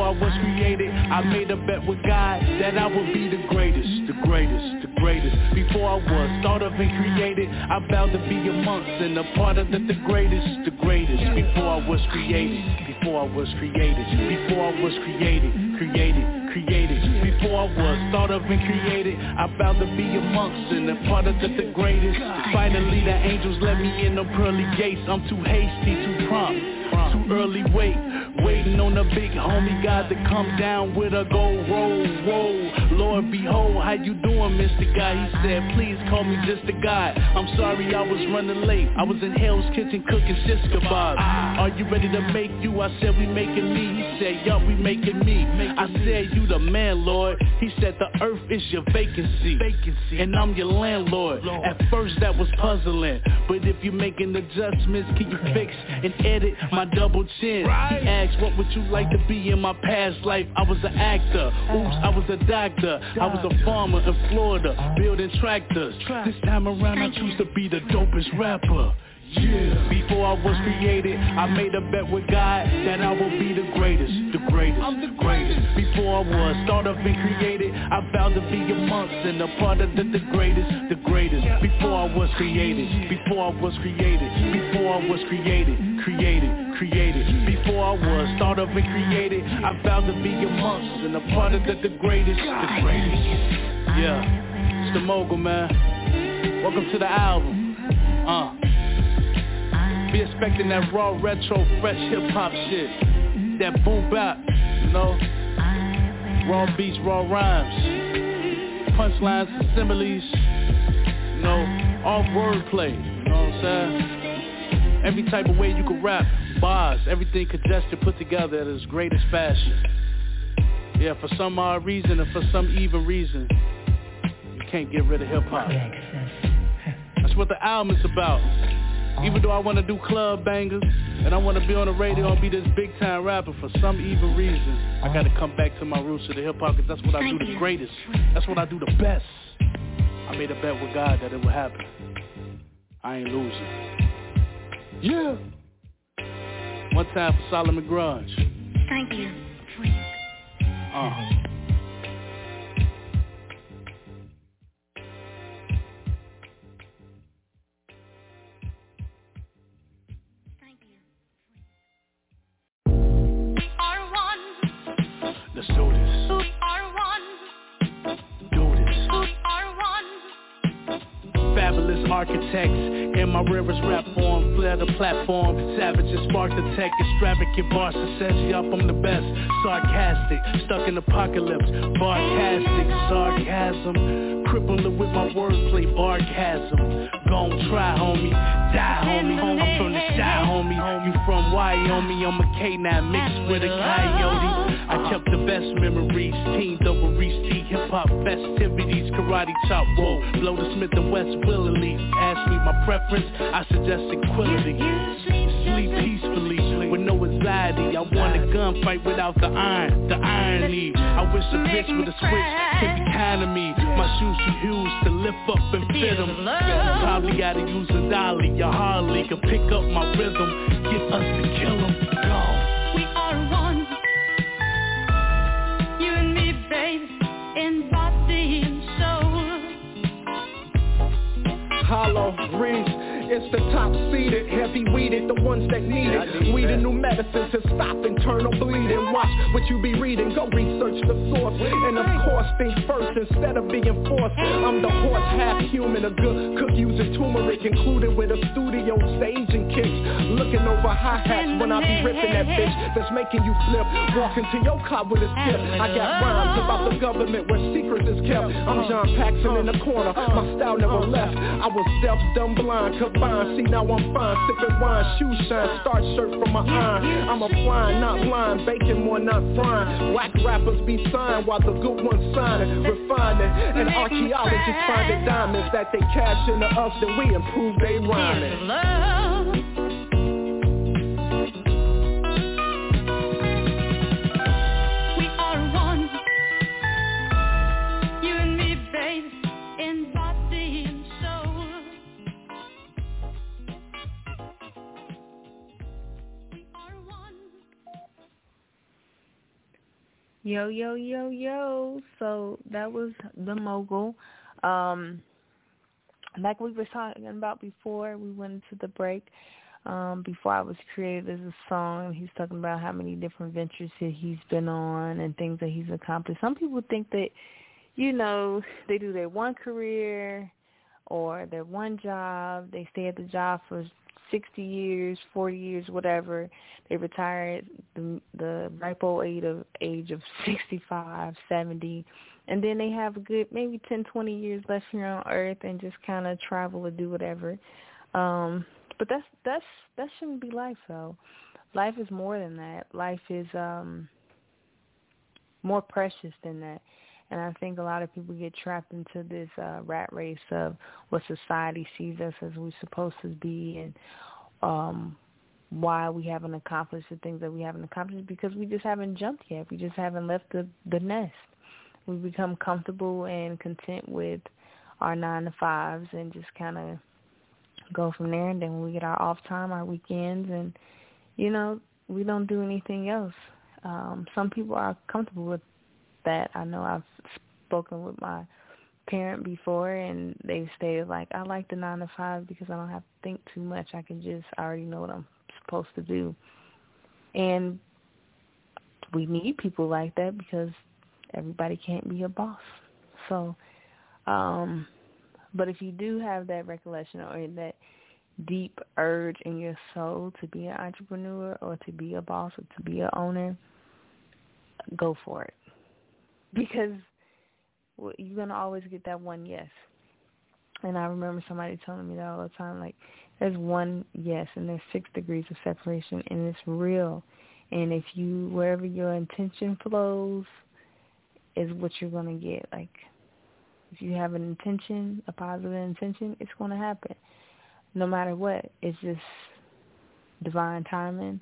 Before I was created I made a bet with God that I would be the greatest, the greatest, the greatest. Before I was thought of and created I vowed to be amongst and a part of the, the greatest, the greatest. Before I was created, before I was created Before I was created, created, created. Before I was thought of and created I vowed to be amongst and a part of the, the greatest. Finally the angels let me in the pearly gates. I'm too hasty, too prompt, too early wait. Waiting on the big homie God to come down with a gold roll, whoa. Lord behold, how you doing Mr. Guy? He said, please call me just a guy. I'm sorry I was running late. I was in Hell's Kitchen cooking shish kebabs Are you ready to make you? I said, we making me. He said, yup, we making me. I said, you the man, Lord. He said, the earth is your vacancy And I'm your landlord. At first that was puzzling But if you're making adjustments Can you fix and edit my double chin? He asked what would you like to be in my past life? I was an actor, uh-huh. oops, I was a doctor. I was a farmer in Florida, building tractors. This time around I choose to be the dopest rapper yeah. Before I I was created, I made a bet with God that I will be the greatest, the greatest, I'm the greatest. Before I was thought of and created, I vowed to be amongst and a part of the, the greatest, the greatest. Before I was created, before I was created, before I was created, created, created. Before I was thought of and created, I vowed to be amongst and a part of the, the greatest, the greatest. Yeah, it's the mogul man. Welcome to the album. Uh. Be expecting that raw, retro, fresh hip-hop shit. That boom bap, you know? Raw beats, raw rhymes. Punchlines, similes, you know? All wordplay, you know what I'm saying? Every type of way you can rap. Bars, everything congested, put together at its greatest fashion. Yeah, for some odd reason and for some even reason, you can't get rid of hip-hop. That's what the album is about. Even though I want to do club bangers and I want to be on the radio and be this big time rapper, for some evil reason, I got to come back to my roots of the hip hop because that's what I do the greatest. That's what I do the best. I made a bet with God that it would happen. I ain't losing. Yeah. One time for Solomon Grudge. Thank you. Uh. Let's do this. Do this. Fabulous architects in my rivers rap form, flare the platform, savages spark the tech, extravagant bars bar success, yup I'm the best, sarcastic, stuck in apocalypse, barcastic, sarcasm, crippling with my wordplay, barcasm, gon' try homie, die homie, I'm from the sky homie, you from Wyoming, I'm a K9 mixed with a coyote, I kept the best memories, teamed up with Reese T, hip hop festivities, karate chop, whoa, blow the Smith and West willingly, ask me my preference, I suggest equality, sleep peacefully, with no anxiety, I want a gunfight without the iron, the irony, I wish a bitch with a switch could be kind to me, my shoes too huge to lift up and fit them, probably gotta use a dolly, your Harley can pick up my rhythm, get us to kill them, Hollow Reese. It's the top seeded, heavy weeded, the ones that need it. We the new medicine to stop internal bleeding. Watch what you be reading, go research the source. And of course, think first instead of being forced. I'm the horse, half human, a good cook using turmeric, included with a studio stage and kicks. Looking over hi-hats when I be ripping that bitch that's making you flip. Walk into your car with a skip. I got rhymes about the government where secrets is kept. I'm John Paxson in the corner, my style never left. I was deaf, dumb, blind, combined. See now I'm fine, sipping wine, shoes shine, start shirt from my iron. I'm a applying, not blind, baking more, not frying. Whack rappers be signed while the good ones signing, refining. And archaeologists finding diamonds that they cash into us, then we improve they rhyming. Yo, yo, yo, yo. So that was the mogul. Um, like we were talking about before, we went into the break. Um, before I was created as a song, he's talking about how many different ventures he's been on and things that he's accomplished. Some people think that, you know, they do their one career or their one job. They stay at the job for 60 years, 40 years, whatever. They retire at the, the ripe old age of, age of 65, 70, and then they have a good maybe 10, 20 years left here on Earth and just kind of travel or do whatever. Um, but that's that's that shouldn't be life though. Life is more than that. Life is um more precious than that. And I think a lot of people get trapped into this uh, rat race of what society sees us as we're supposed to be and um why we haven't accomplished the things that we haven't accomplished because we just haven't jumped yet. We just haven't left the the nest. We become comfortable and content with our nine to fives and just kind of go from there. And then when we get our off time, our weekends, and you know, we don't do anything else. Um, some people are comfortable with that. I know I've spoken with my parent before and they've stated like I like the nine to five because I don't have to think too much. I can just I already know what I'm supposed to do. And we need people like that because everybody can't be a boss. So um but if you do have that recollection or that deep urge in your soul to be an entrepreneur or to be a boss or to be an owner, go for it. Because you're going to always get that one yes. And I remember somebody telling me that all the time, like, there's one yes and there's six degrees of separation and it's real. And if you, wherever your intention flows, is what you're going to get. Like, if you have an intention, a positive intention, it's going to happen. No matter what. It's just divine timing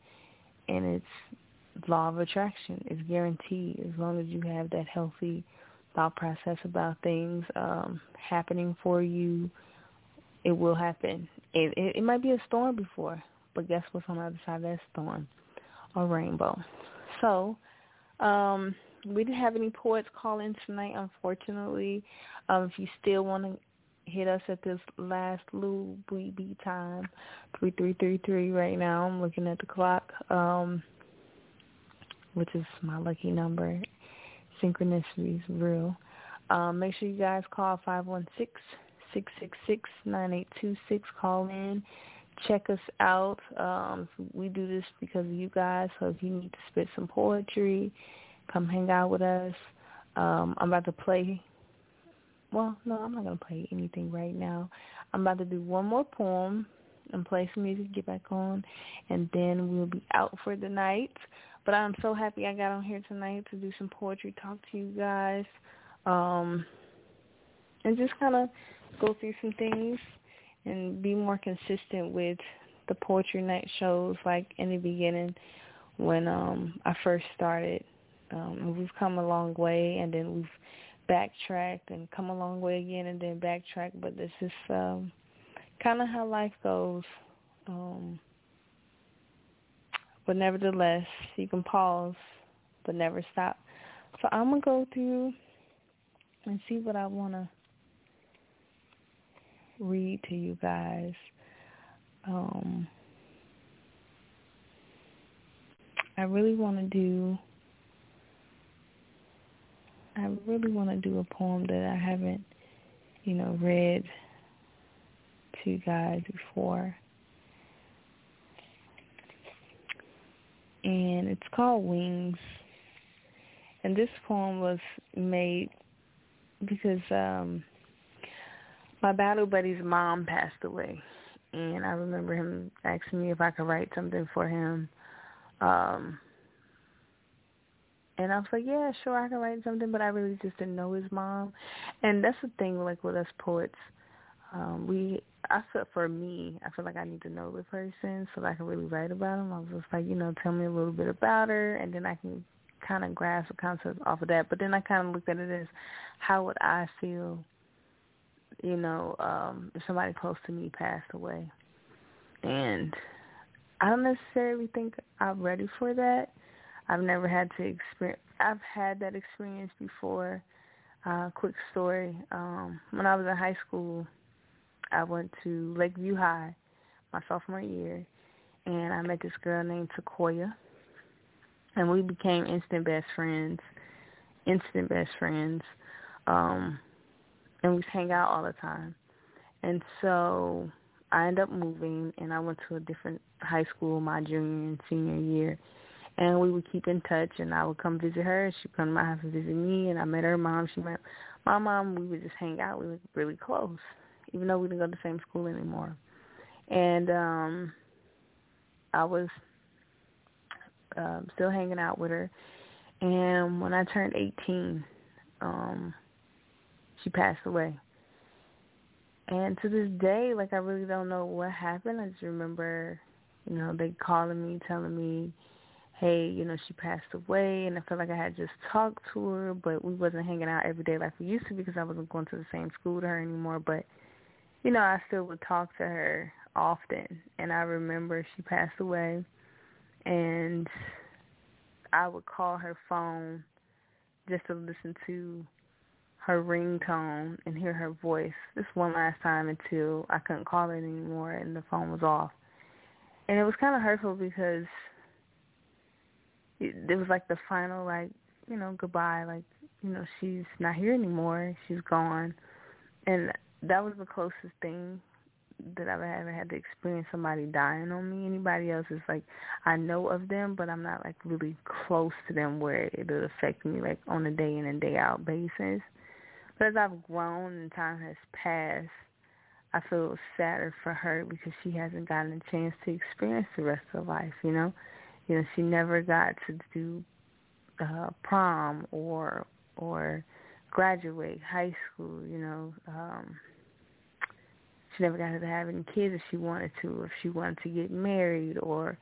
and it's law of attraction. It's guaranteed as long as you have that healthy thought process about things um, happening for you. It will happen. It, it, it might be a storm before, but guess what's on the other side of that storm? A rainbow. So, um, we didn't have any poets call in tonight, unfortunately. Um, if you still want to hit us at this last little wee time, 3333 right now. I'm looking at the clock, um, which is my lucky number. Synchronicity is real. Um, make sure you guys call 516-666-9826. Call in. Check us out. Um, we do this because of you guys, so if you need to spit some poetry, Come hang out with us. Um, I'm about to play. Well, no, I'm not to play anything right now. I'm about to do one more poem and play some music, get back on, and then we'll be out for the night. But I'm so happy I got on here tonight to do some poetry, talk to you guys, um, and just kind of go through some things and be more consistent with the poetry night shows like in the beginning when um I first started um, we've come a long way, and then we've backtracked and come a long way again, and then backtrack. But this is um, kind of how life goes. Um, but nevertheless, you can pause, but never stop. So I'm gonna go through and see what I wanna read to you guys. Um, I really want to do I really want to do a poem that I haven't, you know, read to you guys before. And it's called Wings. And this poem was made because um my battle buddy's mom passed away. And I remember him asking me if I could write something for him. Um and I was like, yeah, sure, I can write something, but I really just didn't know his mom. And that's the thing, like with us poets, um, we, I feel for me, I feel like I need to know the person so that I can really write about him. I was just like, you know, tell me a little bit about her, and then I can kind of grasp the concept off of that. But then I kind of looked at it as, how would I feel, you know, um, somebody close to me passed away? And I don't necessarily think I'm ready for that I've never had to experience. I've had that experience before. Uh, quick story. Um, when I was in high school, I went to Lakeview High my sophomore year, and I met this girl named Sequoia, and we became instant best friends. Instant best friends. Um, and we hang out all the time. And so I ended up moving, and I went to a different high school my junior and senior year and we would keep in touch and I would come visit her. She'd come to my house and visit me and I met her mom. She met my mom. We would just hang out. We were really close, even though we didn't go to the same school anymore. And um I was uh, still hanging out with her. And when I turned 18, um she passed away. And to this day, like I really don't know what happened. I just remember, you know, they calling me, telling me hey, you know, she passed away and I felt like I had just talked to her, but we wasn't hanging out every day like we used to because I wasn't going to the same school to her anymore. But you know, I still would talk to her often. And I remember she passed away, and I would call her phone just to listen to her ringtone and hear her voice this one last time until I couldn't call it anymore and the phone was off. And it was kind of hurtful because it, it was like the final, like, you know, goodbye. Like, you know, she's not here anymore. She's gone. And that was the closest thing that I've ever had to experience somebody dying on me. Anybody else is like I know of them, but I'm not like really close to them where it'll affect me like on a day in and day out basis. As I've grown and time has passed, I feel sadder for her because she hasn't gotten a chance to experience the rest of life. You know, you know she never got to do uh, prom or or graduate high school. You know. um she never got to have any kids if she wanted to, if she wanted to get married, or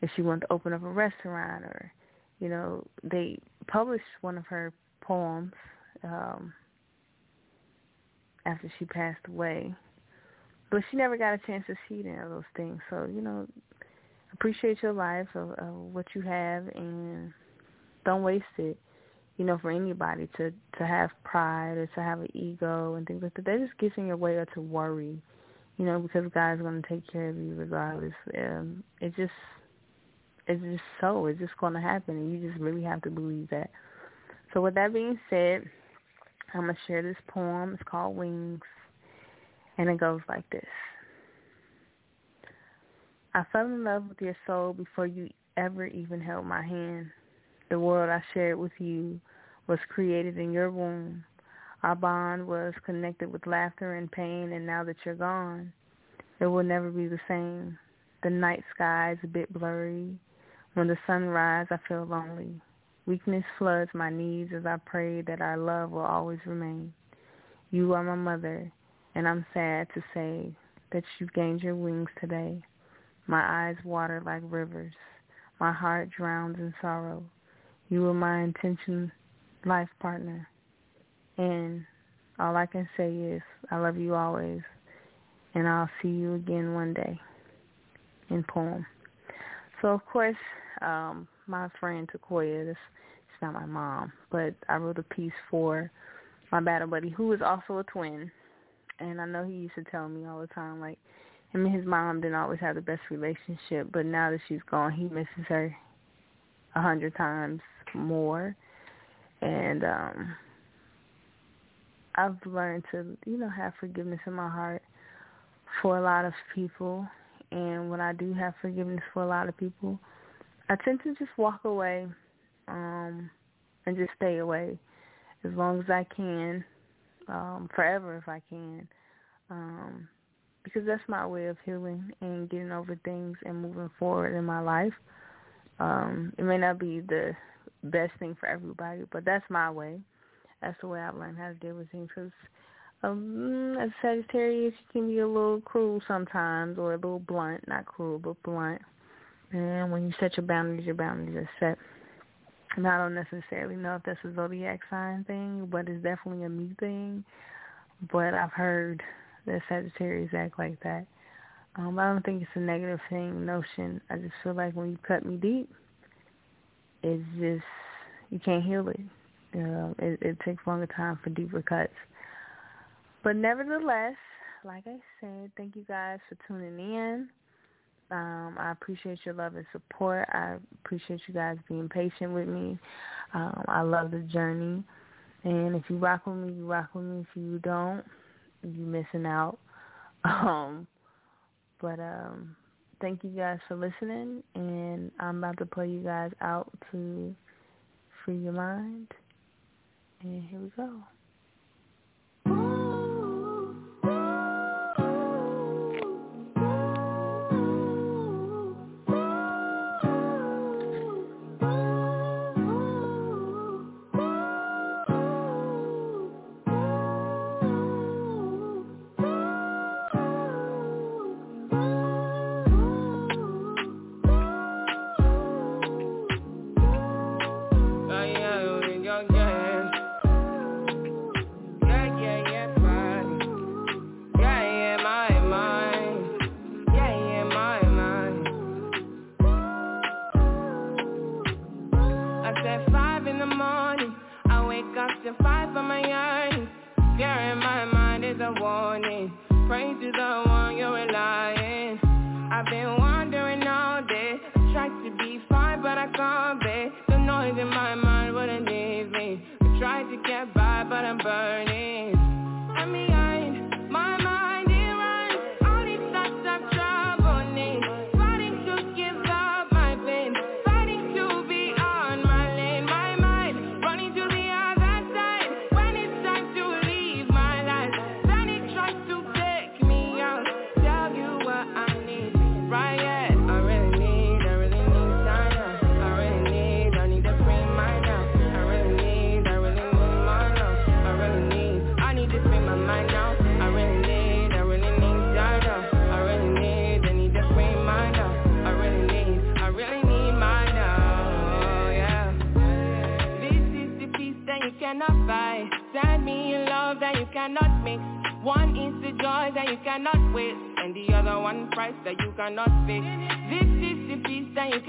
if she wanted to open up a restaurant, or you know, they published one of her poems um, after she passed away, but she never got a chance to see any of those things. So you know, appreciate your life of, of what you have, and don't waste it you know, for anybody to to have pride or to have an ego and things like that. That just gets in your way or to worry you know, because God's going to take care of you regardless. Um, it just, it's just so. It's just going to happen, and you just really have to believe that. So with that being said, I'm going to share this poem. It's called Wings, and it goes like this. I fell in love with your soul before you ever even held my hand. The world I shared with you was created in your womb. Our bond was connected with laughter and pain, and now that you're gone, it will never be the same. The night sky is a bit blurry. When the sun rises, I feel lonely. Weakness floods my needs as I pray that our love will always remain. You are my mother, and I'm sad to say that you've gained your wings today. My eyes water like rivers. My heart drowns in sorrow. You were my intention life partner. And all I can say is I love you always, and I'll see you again one day. In poem. So of course, um, my friend Takoya, this she's not my mom, but I wrote a piece for my battle buddy who is also a twin. And I know he used to tell me all the time, like him and his mom didn't always have the best relationship, but now that she's gone, he misses her a hundred times more. And um I've learned to, you know, have forgiveness in my heart for a lot of people. And when I do have forgiveness for a lot of people, I tend to just walk away um, and just stay away as long as I can, um, forever if I can, um, because that's my way of healing and getting over things and moving forward in my life. Um, it may not be the best thing for everybody, but that's my way that's the way I've learned how to deal with things. Because um, as a Sagittarius, you can be a little cruel sometimes, or a little blunt. Not cruel, but blunt. And when you set your boundaries, your boundaries are set. And I don't necessarily know if that's a zodiac sign thing, but it's definitely a me thing. But I've heard that Sagittarius act like that. Um, I don't think it's a negative thing, notion. I just feel like when you cut me deep, it's just, you can't heal it. Uh, it, it takes longer time for deeper cuts. But nevertheless, like I said, thank you guys for tuning in. Um, I appreciate your love and support. I appreciate you guys being patient with me. Um, I love the journey. And if you rock with me, you rock with me. If you don't, you're missing out. Um, but um, thank you guys for listening. And I'm about to play you guys out to free your mind. And here we go.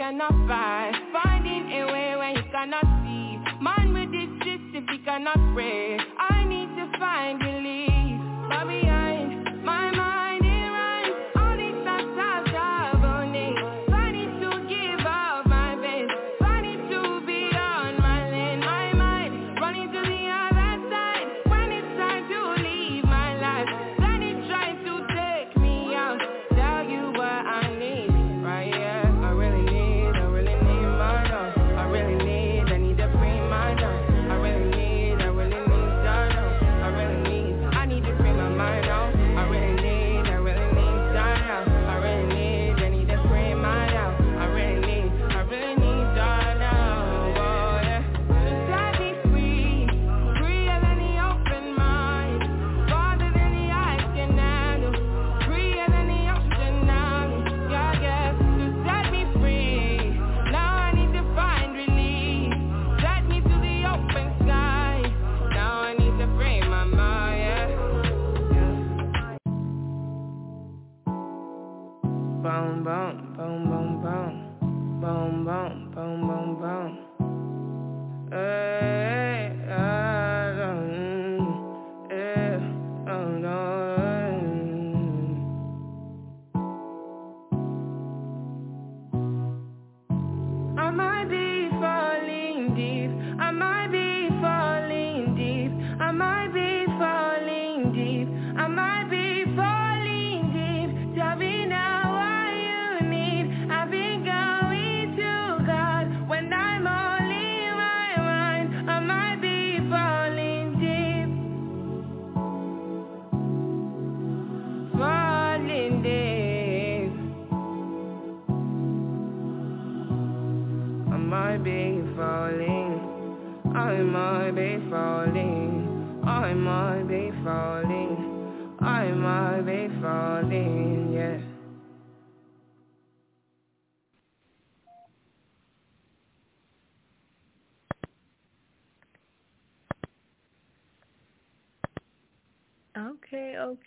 cannot find Finding a way when you cannot see. Man with this system, if you cannot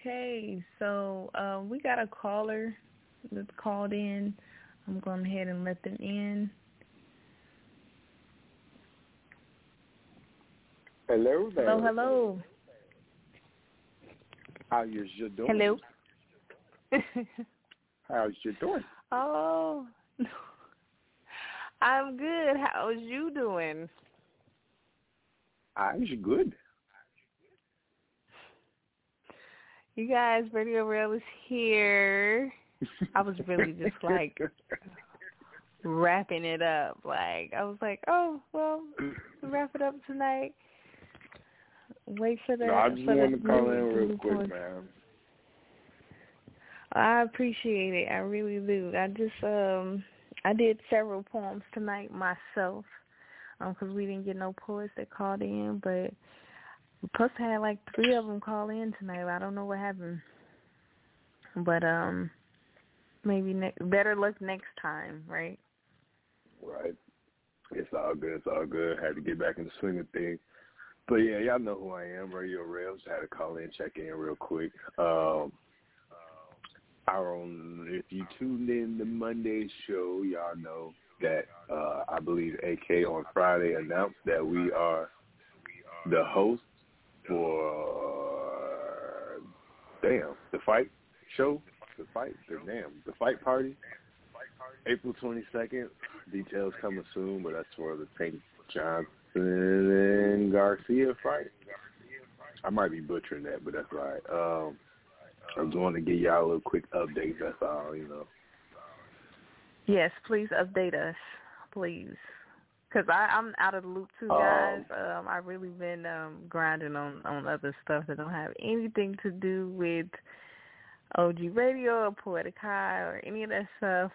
Okay, so um, we got a caller that's called in. I'm going ahead and let them in. Hello there. Hello, hello. How is you doing? Hello. How's you doing? Oh, I'm good. How's you doing? I'm good. You guys, Radio Rail is here. I was really just like wrapping it up. Like I was like, oh well, wrap it up tonight. Wait for the. No, I just wanted to call in real quick, man. I appreciate it. I really do. I just um I did several poems tonight myself, um, because we didn't get no poets that called in, but Plus, I had like three of them call in tonight. I don't know what happened, but um, maybe ne- better luck next time, right? Right. It's all good. It's all good. Had to get back in the swing of things. But yeah, y'all know who I am, Radio Revs. I had to call in, check in real quick. Um, um our own, if you tuned in the Monday show, y'all know that uh, I believe AK on Friday announced that we are the host for damn the fight show, the fight, the damn the fight party. April twenty second. Details coming soon, but that's for the Tank Johnson and Garcia fight. I might be butchering that, but that's right. Um, I am going to give y'all a little quick update. That's all, you know. Yes, please update us, please. Cause I I'm out of the loop too, guys. Um, I've really been um grinding on on other stuff that don't have anything to do with OG Radio or Poetic High or any of that stuff.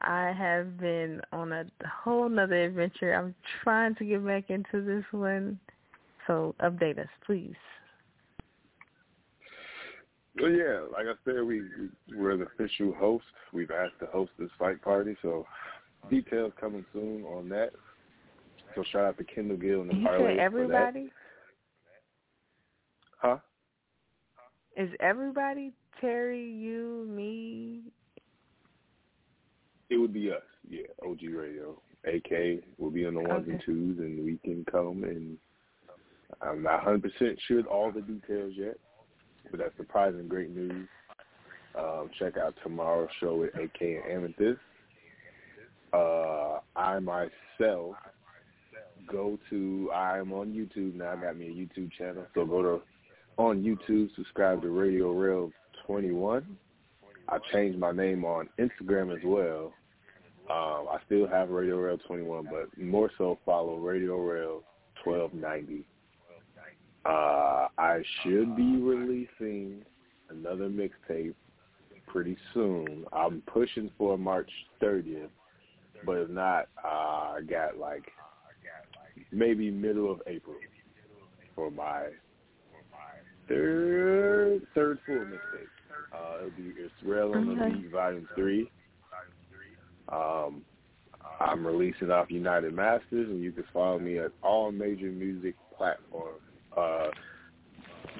I have been on a whole nother adventure. I'm trying to get back into this one. So update us, please. Well, yeah, like I said, we, we we're the official host. We've asked to host this fight party, so details coming soon on that. So shout out to Kendall Gill and the You parlay everybody? Huh? Is everybody Terry, you, me? It would be us, yeah. OG Radio, AK will be on the ones and twos, and we can come and I'm not 100 percent sure all the details yet, but that's surprising great news. Um, check out tomorrow's show with AK and Amethyst. Uh, I myself go to I'm on YouTube now. I got me a YouTube channel, so go to on YouTube, subscribe to Radio Rail 21. I changed my name on Instagram as well. Um, I still have Radio Rail 21, but more so follow Radio Rail 1290. Uh, I should be releasing another mixtape pretty soon. I'm pushing for March 30th, but if not, uh, I got like maybe middle of April for my third third full mixtape. Uh, it'll be Israel on the Beat Volume Three. Um, I'm releasing off United Masters, and you can follow me at all major music platforms. Uh,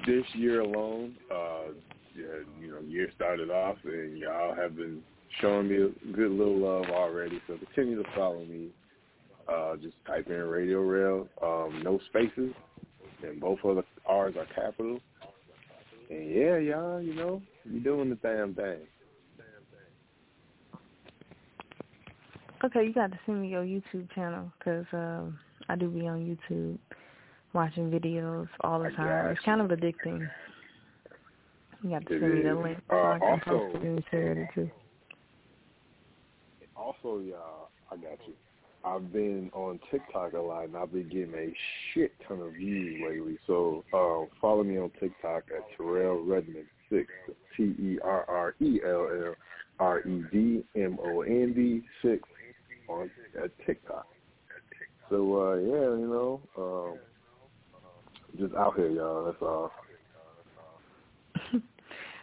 this year alone, uh, yeah, you know, year started off, and y'all have been showing me a good little love already. So continue to follow me. Uh, just type in Radio Rail, um, no spaces, and both of the R's are capital. And yeah, y'all, you know, you doing the damn thing. Okay, you got to send me your YouTube channel 'cause um, I do be on YouTube watching videos all the time. It's kind of addicting. You got to It send me the link so Uh, I can also- post it and share it too. Also, y'all, I got you. I've been on TikTok a lot, and I've been getting a shit ton of views lately. So um, follow me on TikTok at Terrell Redmond six, T E R R E L L R E D M O N D six on at TikTok. So uh, yeah, you know, um, just out here, y'all. That's all.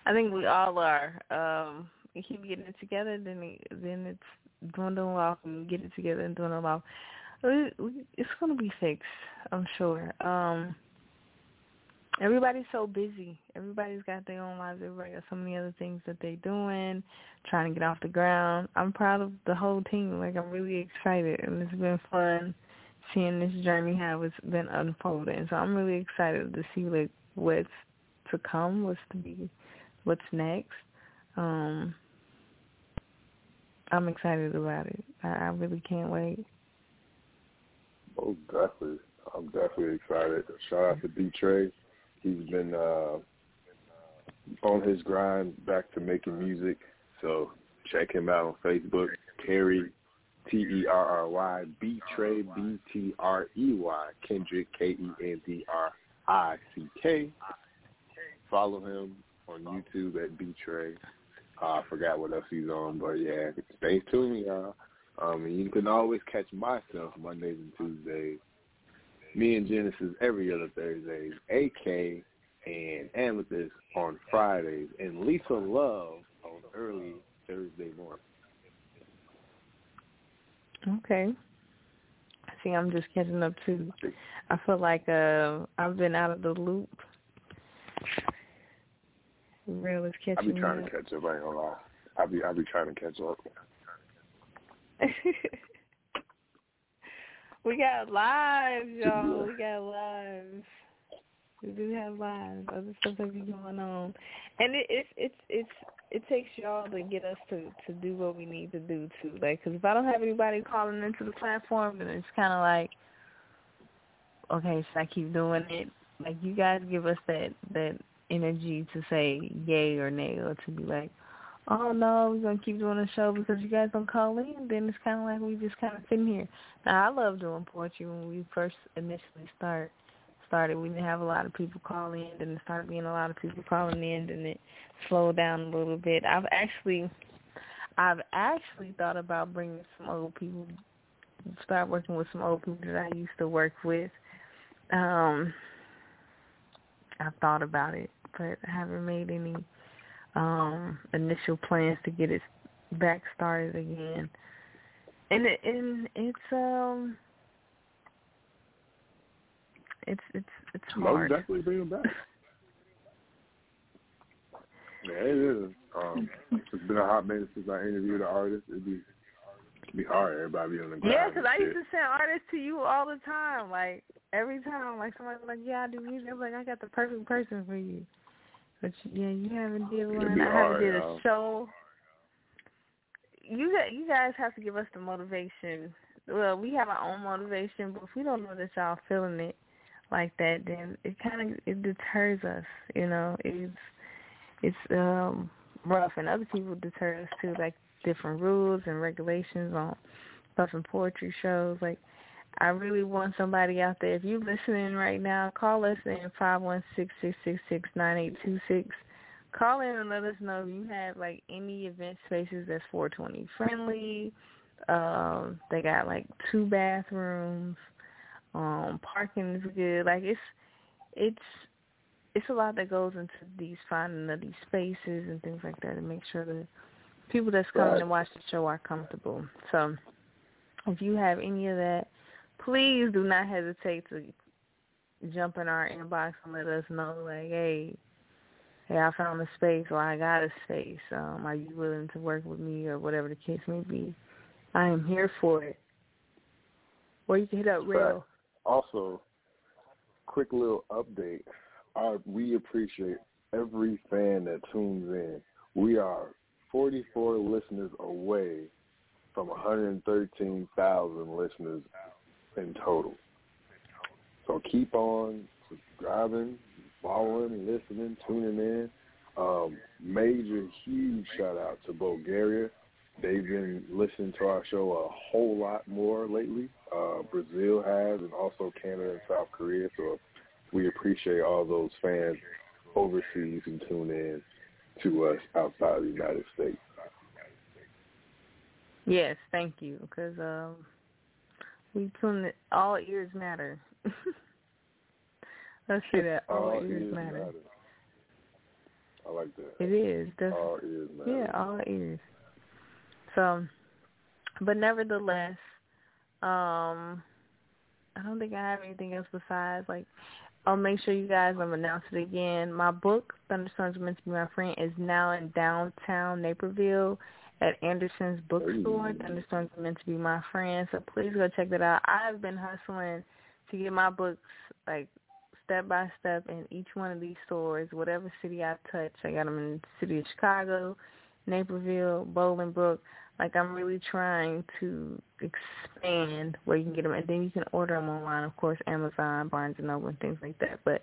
I think we all are. Um, we keep getting it together, then it, then it's dwindling off, and get it together and dwindling off. It's gonna be fixed, I'm sure. Um, everybody's so busy. Everybody's got their own lives. Everybody got so many other things that they're doing, trying to get off the ground. I'm proud of the whole team. Like I'm really excited, and it's been fun seeing this journey how it's been unfolding. So I'm really excited to see like what's to come, what's to be, what's next. Um, I'm excited about it. I, I really can't wait. Oh, definitely. I'm definitely excited. Shout out to D Trey. He's been uh, on his grind back to making music. So check him out on Facebook. Terry T E R R Y B Trey B T R E Y Kendrick K E N D R I C K. Follow him on YouTube at B Trey. Uh, I forgot what else he's on, but yeah, stay tuned, y'all. Um, and you can always catch myself Mondays and Tuesdays. Me and Genesis every other Thursdays. AK and Amethyst on Fridays, and Lisa Love on early Thursday morning. Okay. See, I'm just catching up too. I feel like uh, I've been out of the loop. Real is I be trying up. to catch up. I ain't gonna lie. I be I be trying to catch up. we got lives, y'all. We got lives. We do have lives. Other stuff that be going on. And it, it it's it's it takes y'all to get us to to do what we need to do too. Like, because if I don't have anybody calling into the platform, then it's kind of like, okay, should I keep doing it? Like, you guys give us that that energy to say yay or nay, or to be like, oh no, we're gonna keep doing the show because you guys don't call in. Then it's kind of like we just kind of sitting here. Now I love doing poetry when we first initially start started. We didn't have a lot of people call in, then it started being a lot of people calling in, and it slowed down a little bit. I've actually, I've actually thought about bringing some old people, start working with some old people that I used to work with. Um, I've thought about it, but I haven't made any um initial plans to get it back started again. And it, and it's um it's it's it's hard. Most definitely bring them back. yeah, it is. Um, it's been a hot minute since I interviewed an artist. It'd be it'd be hard. Everybody be on the ground. Yeah, because I used to send artists to you all the time. Like every time, like somebody's like, "Yeah, I do music." I'm like, "I got the perfect person for you." But yeah, you haven't did one. I haven't did a show. You you guys have to give us the motivation. Well, we have our own motivation, but if we don't know that y'all feeling it like that, then it kind of it deters us. You know, it's it's um rough, and other people deter us too, like different rules and regulations on stuff and poetry shows. Like, I really want somebody out there. If you're listening right now, call us in five one six six six six nine eight two six. Call in and let us know if you have like any event spaces that's 420 friendly. Um, they got like two bathrooms. Um, parking is good. Like it's it's it's a lot that goes into these finding of these spaces and things like that to make sure that people that's coming Right. to watch the show are comfortable. So if you have any of that, please do not hesitate to jump in our inbox and let us know like, hey, hey, I found a space or I got a space. Um, are you willing to work with me or whatever the case may be? I am here for it. Or you can hit up Real. Also, quick little update. I, we appreciate every fan that tunes in. We are 44 listeners away from 113,000 listeners in total. So keep on subscribing, following, listening, tuning in. Um, major, huge shout out to Bulgaria. They've been listening to our show a whole lot more lately. Uh, Brazil has, and also Canada and South Korea. So we appreciate all those fans overseas who tune in to us outside the United States. Yes, thank you. Because um, we tune it. All ears matter. Let's say that all, All ears, ears matter. matter. I like that. It is. That's, All ears matter. yeah, all ears. So, but nevertheless, um, I don't think I have anything else besides like. I'll make sure you guys. I'm announce it again. My book, Thunderstorms Meant to Be My Friend, is now in downtown Naperville at Anderson's Bookstore. Thunderstorms Are Meant to Be My Friend. So please go check that out. I've been hustling to get my books like step by step in each one of these stores, whatever city I touch. I got them in the city of Chicago, Naperville, Bolingbrook. Like I'm really trying to expand where you can get them, and then you can order them online, of course, Amazon, Barnes and Noble, and things like that. But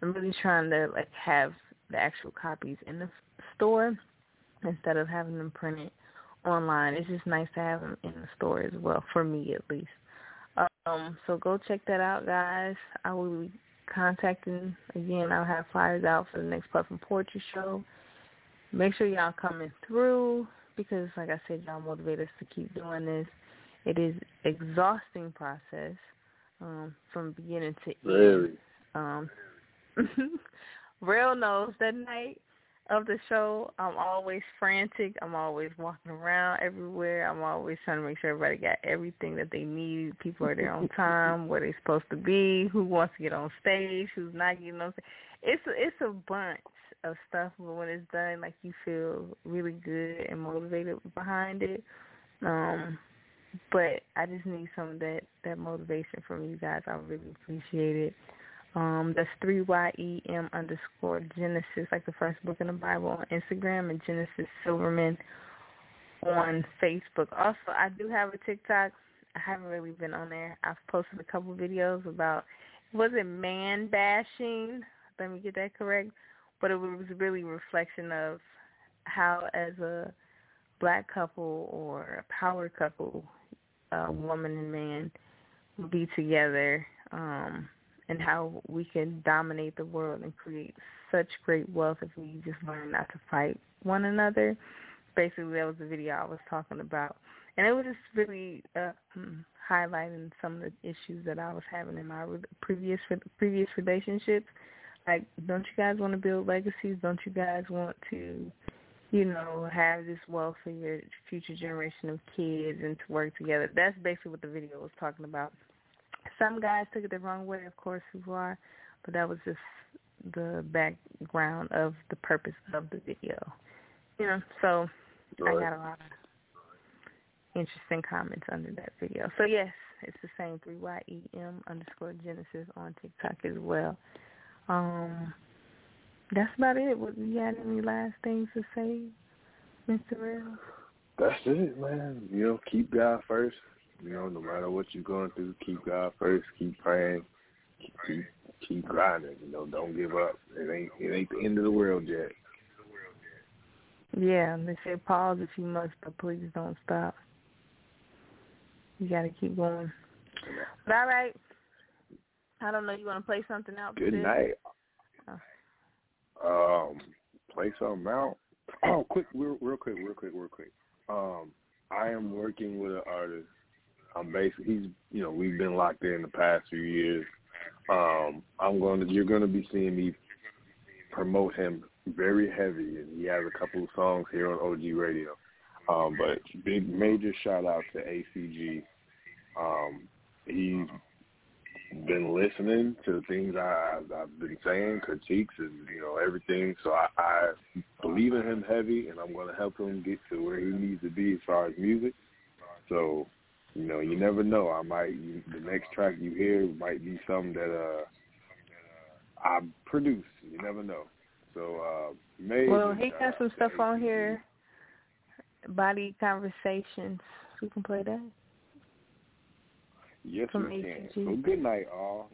I'm really trying to like have the actual copies in the store instead of having them printed online. It's just nice to have them in the store as well, for me at least. Um, so go check that out, guys. I will be contacting again. I'll have flyers out for the next Puff and Poetry show. Make sure y'all coming through because, like I said, y'all motivate us to keep doing this. It is exhausting process um, from beginning to end. Very. Um, Real knows that night of the show, I'm always frantic. I'm always walking around everywhere. I'm always trying to make sure everybody got everything that they need. People are there on time, where they're supposed to be, who wants to get on stage, who's not getting on stage. It's a, it's a bunch of stuff, but when it's done, like you feel really good and motivated behind it. Um, but I just need some of that that motivation from you guys. I really appreciate it. Um, that's three Y E M underscore Genesis, like the first book in the Bible on Instagram, and Genesis Silverman on Facebook. Also, I do have a TikTok. I haven't really been on there. I've posted a couple videos about was it man bashing? Let me get that correct. But it was really a reflection of how, as a black couple or a power couple, a woman and man will be together, um, and how we can dominate the world and create such great wealth if we just learn not to fight one another. Basically, that was the video I was talking about, and it was just really uh, hmm, highlighting some of the issues that I was having in my previous previous relationships. Like, don't you guys want to build legacies? Don't you guys want to, you know, have this wealth for your future generation of kids and to work together? That's basically what the video was talking about. Some guys took it the wrong way, of course, who are, but that was just the background of the purpose of the video. You know, so right. I got a lot of interesting comments under that video. So yes, it's the same three Y E M underscore Genesis on TikTok as well. Um, that's about it. What you got any last things to say, Mr. Real? That's it, man. You know, keep God first. You know, no matter what you're going through, keep God first. Keep praying. Keep keep grinding. You know, don't give up. It ain't it ain't the end of the world yet. Yeah, they say pause if you must, but please don't stop. You got to keep going. But all right. I don't know. You want to play something out? Good night. Oh. Um, play something out. Oh, quick, real, real quick, real quick, real quick. Um, I am working with an artist. I'm basically he's you know we've been locked in the past few years. Um, I'm going to you're going to be seeing me promote him very heavy, and he has a couple of songs here on OG Radio. Um, but big major shout out to ACG. Um, he's been listening to the things I, I've been saying, critiques, and you know everything. So I, I believe in him heavy, and I'm going to help him get to where he needs to be as far as music. So you know, you never know. I might you, the next track you hear might be something that uh I produce. You never know. So uh, maybe. Well, he got some stuff on here Body Conversations. We can play that. Yes, From we can. So good night, all.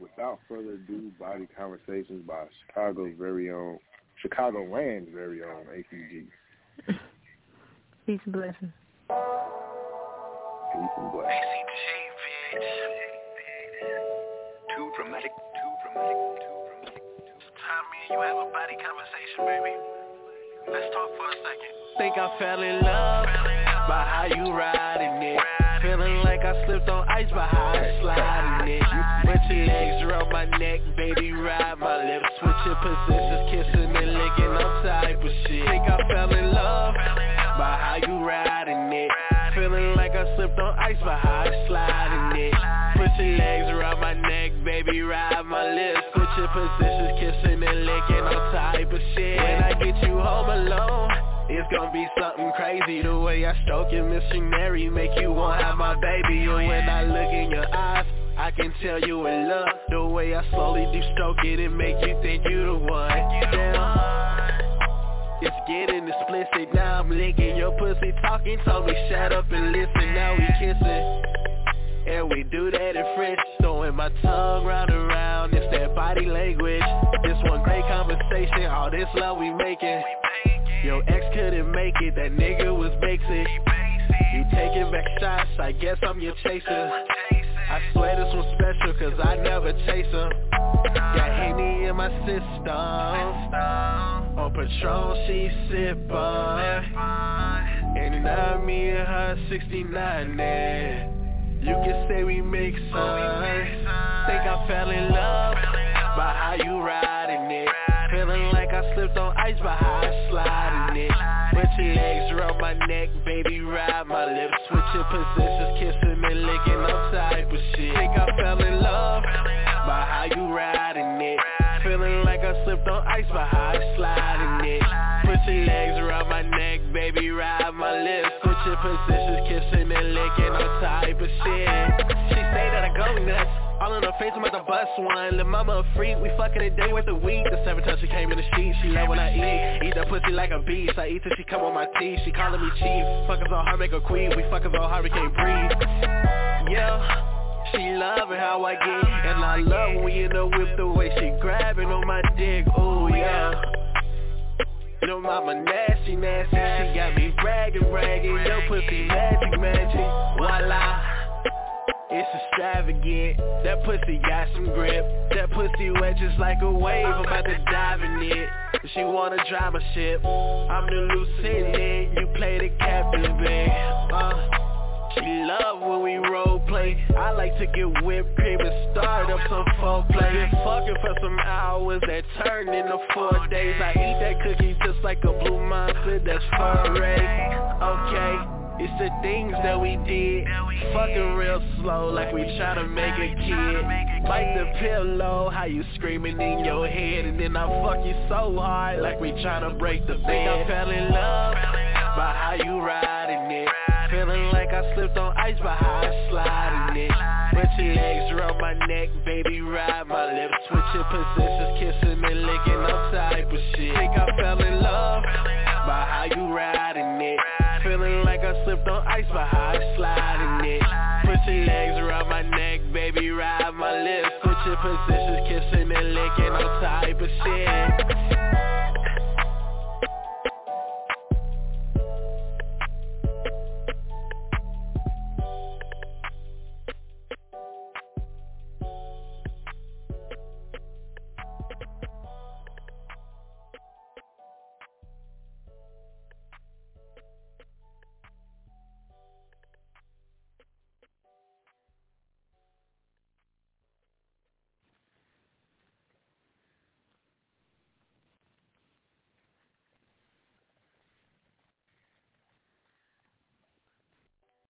Without further ado, Body Conversations by Chicago's very own, Chicago Land's very own ACG. Peace and blessings. Peace and blessings. Too dramatic, too dramatic, too dramatic. You have a body conversation, baby. Let's talk for a second. Think I fell in love by how you riding it. Feeling like I slipped on ice by how I sliding it. You Put your legs around my neck, baby, ride my lips. Switching positions, kissing and licking, up type of shit. Think I fell in love by how you riding it. Ice by how I sliding it. Put your legs around my neck, baby, ride my lips. Switching positions, kissing and licking, all type of shit. When I get you home alone. It's gonna be something crazy The way I stroke your missionary Make you want to have my baby And when I look in your eyes I can tell you in love The way I slowly do stroke it And make you think you the one Damn getting explicit, now I'm licking your pussy Talking, told me shut up and listen Now we kissing. And we do that in French Throwing my tongue round and round. It's that body language. This one great conversation All this love we making. Your ex couldn't make it, that nigga was basic You taking back shots, I guess I'm your chaser I swear this one's special cause I never chase them Got Henny in my system. On Patron she sip on And now me and her 69 now You can say we make some Think I fell in love By how you riding it. Feeling like I slipped on ice by how I slide in it. Put your legs around my neck, baby, ride my lips. Switching positions, kissing On ice how I slide in it Put your legs around my neck, baby, ride my lips Put your positions, kissing and licking, all type of shit She say that I go nuts All in her face, I'm at the bus one. Lil' mama a freak, we fucking a day worth a week. The seven times she came in the sheet, she love when I eat. Eat that pussy like a beast, I eat till she come on my teeth. She calling me chief, fuck so hard, make her queen. We fucking so hard, we can't breathe. Yeah. She loving how I get And I love when we in the whip the way she grabbing on my dick, oh yeah. Know mama nasty, nasty. She got me bragging, bragging Yo pussy magic, magic. Voila. It's extravagant That pussy got some grip. That pussy wet just like a wave I'm about to dive in it. She wanna drive my ship. I'm the lieutenant You play the captain, babe. Uh, she love when we role play I like to get whipped cream and start up some foreplay. Been fucking for some hours that turn into four days. I eat that cookie just like a blue monster that's furry. Okay it's the things that we did. Fucking real slow like we try to make a kid. Bite the pillow, how you screaming in your head. And then I fuck you so hard like we trying to break the bed. I fell in love by how you riding it Feeling like I slipped on ice by how I slide in it. Put your legs around my neck, baby, ride my lips. Switching positions, kissing and licking, all type of shit. Think I fell in love by how you riding it. Feeling like I slipped on ice by how I slide in it. Put your legs around my neck, baby, ride my lips. Switching positions, kissing and licking, all type of shit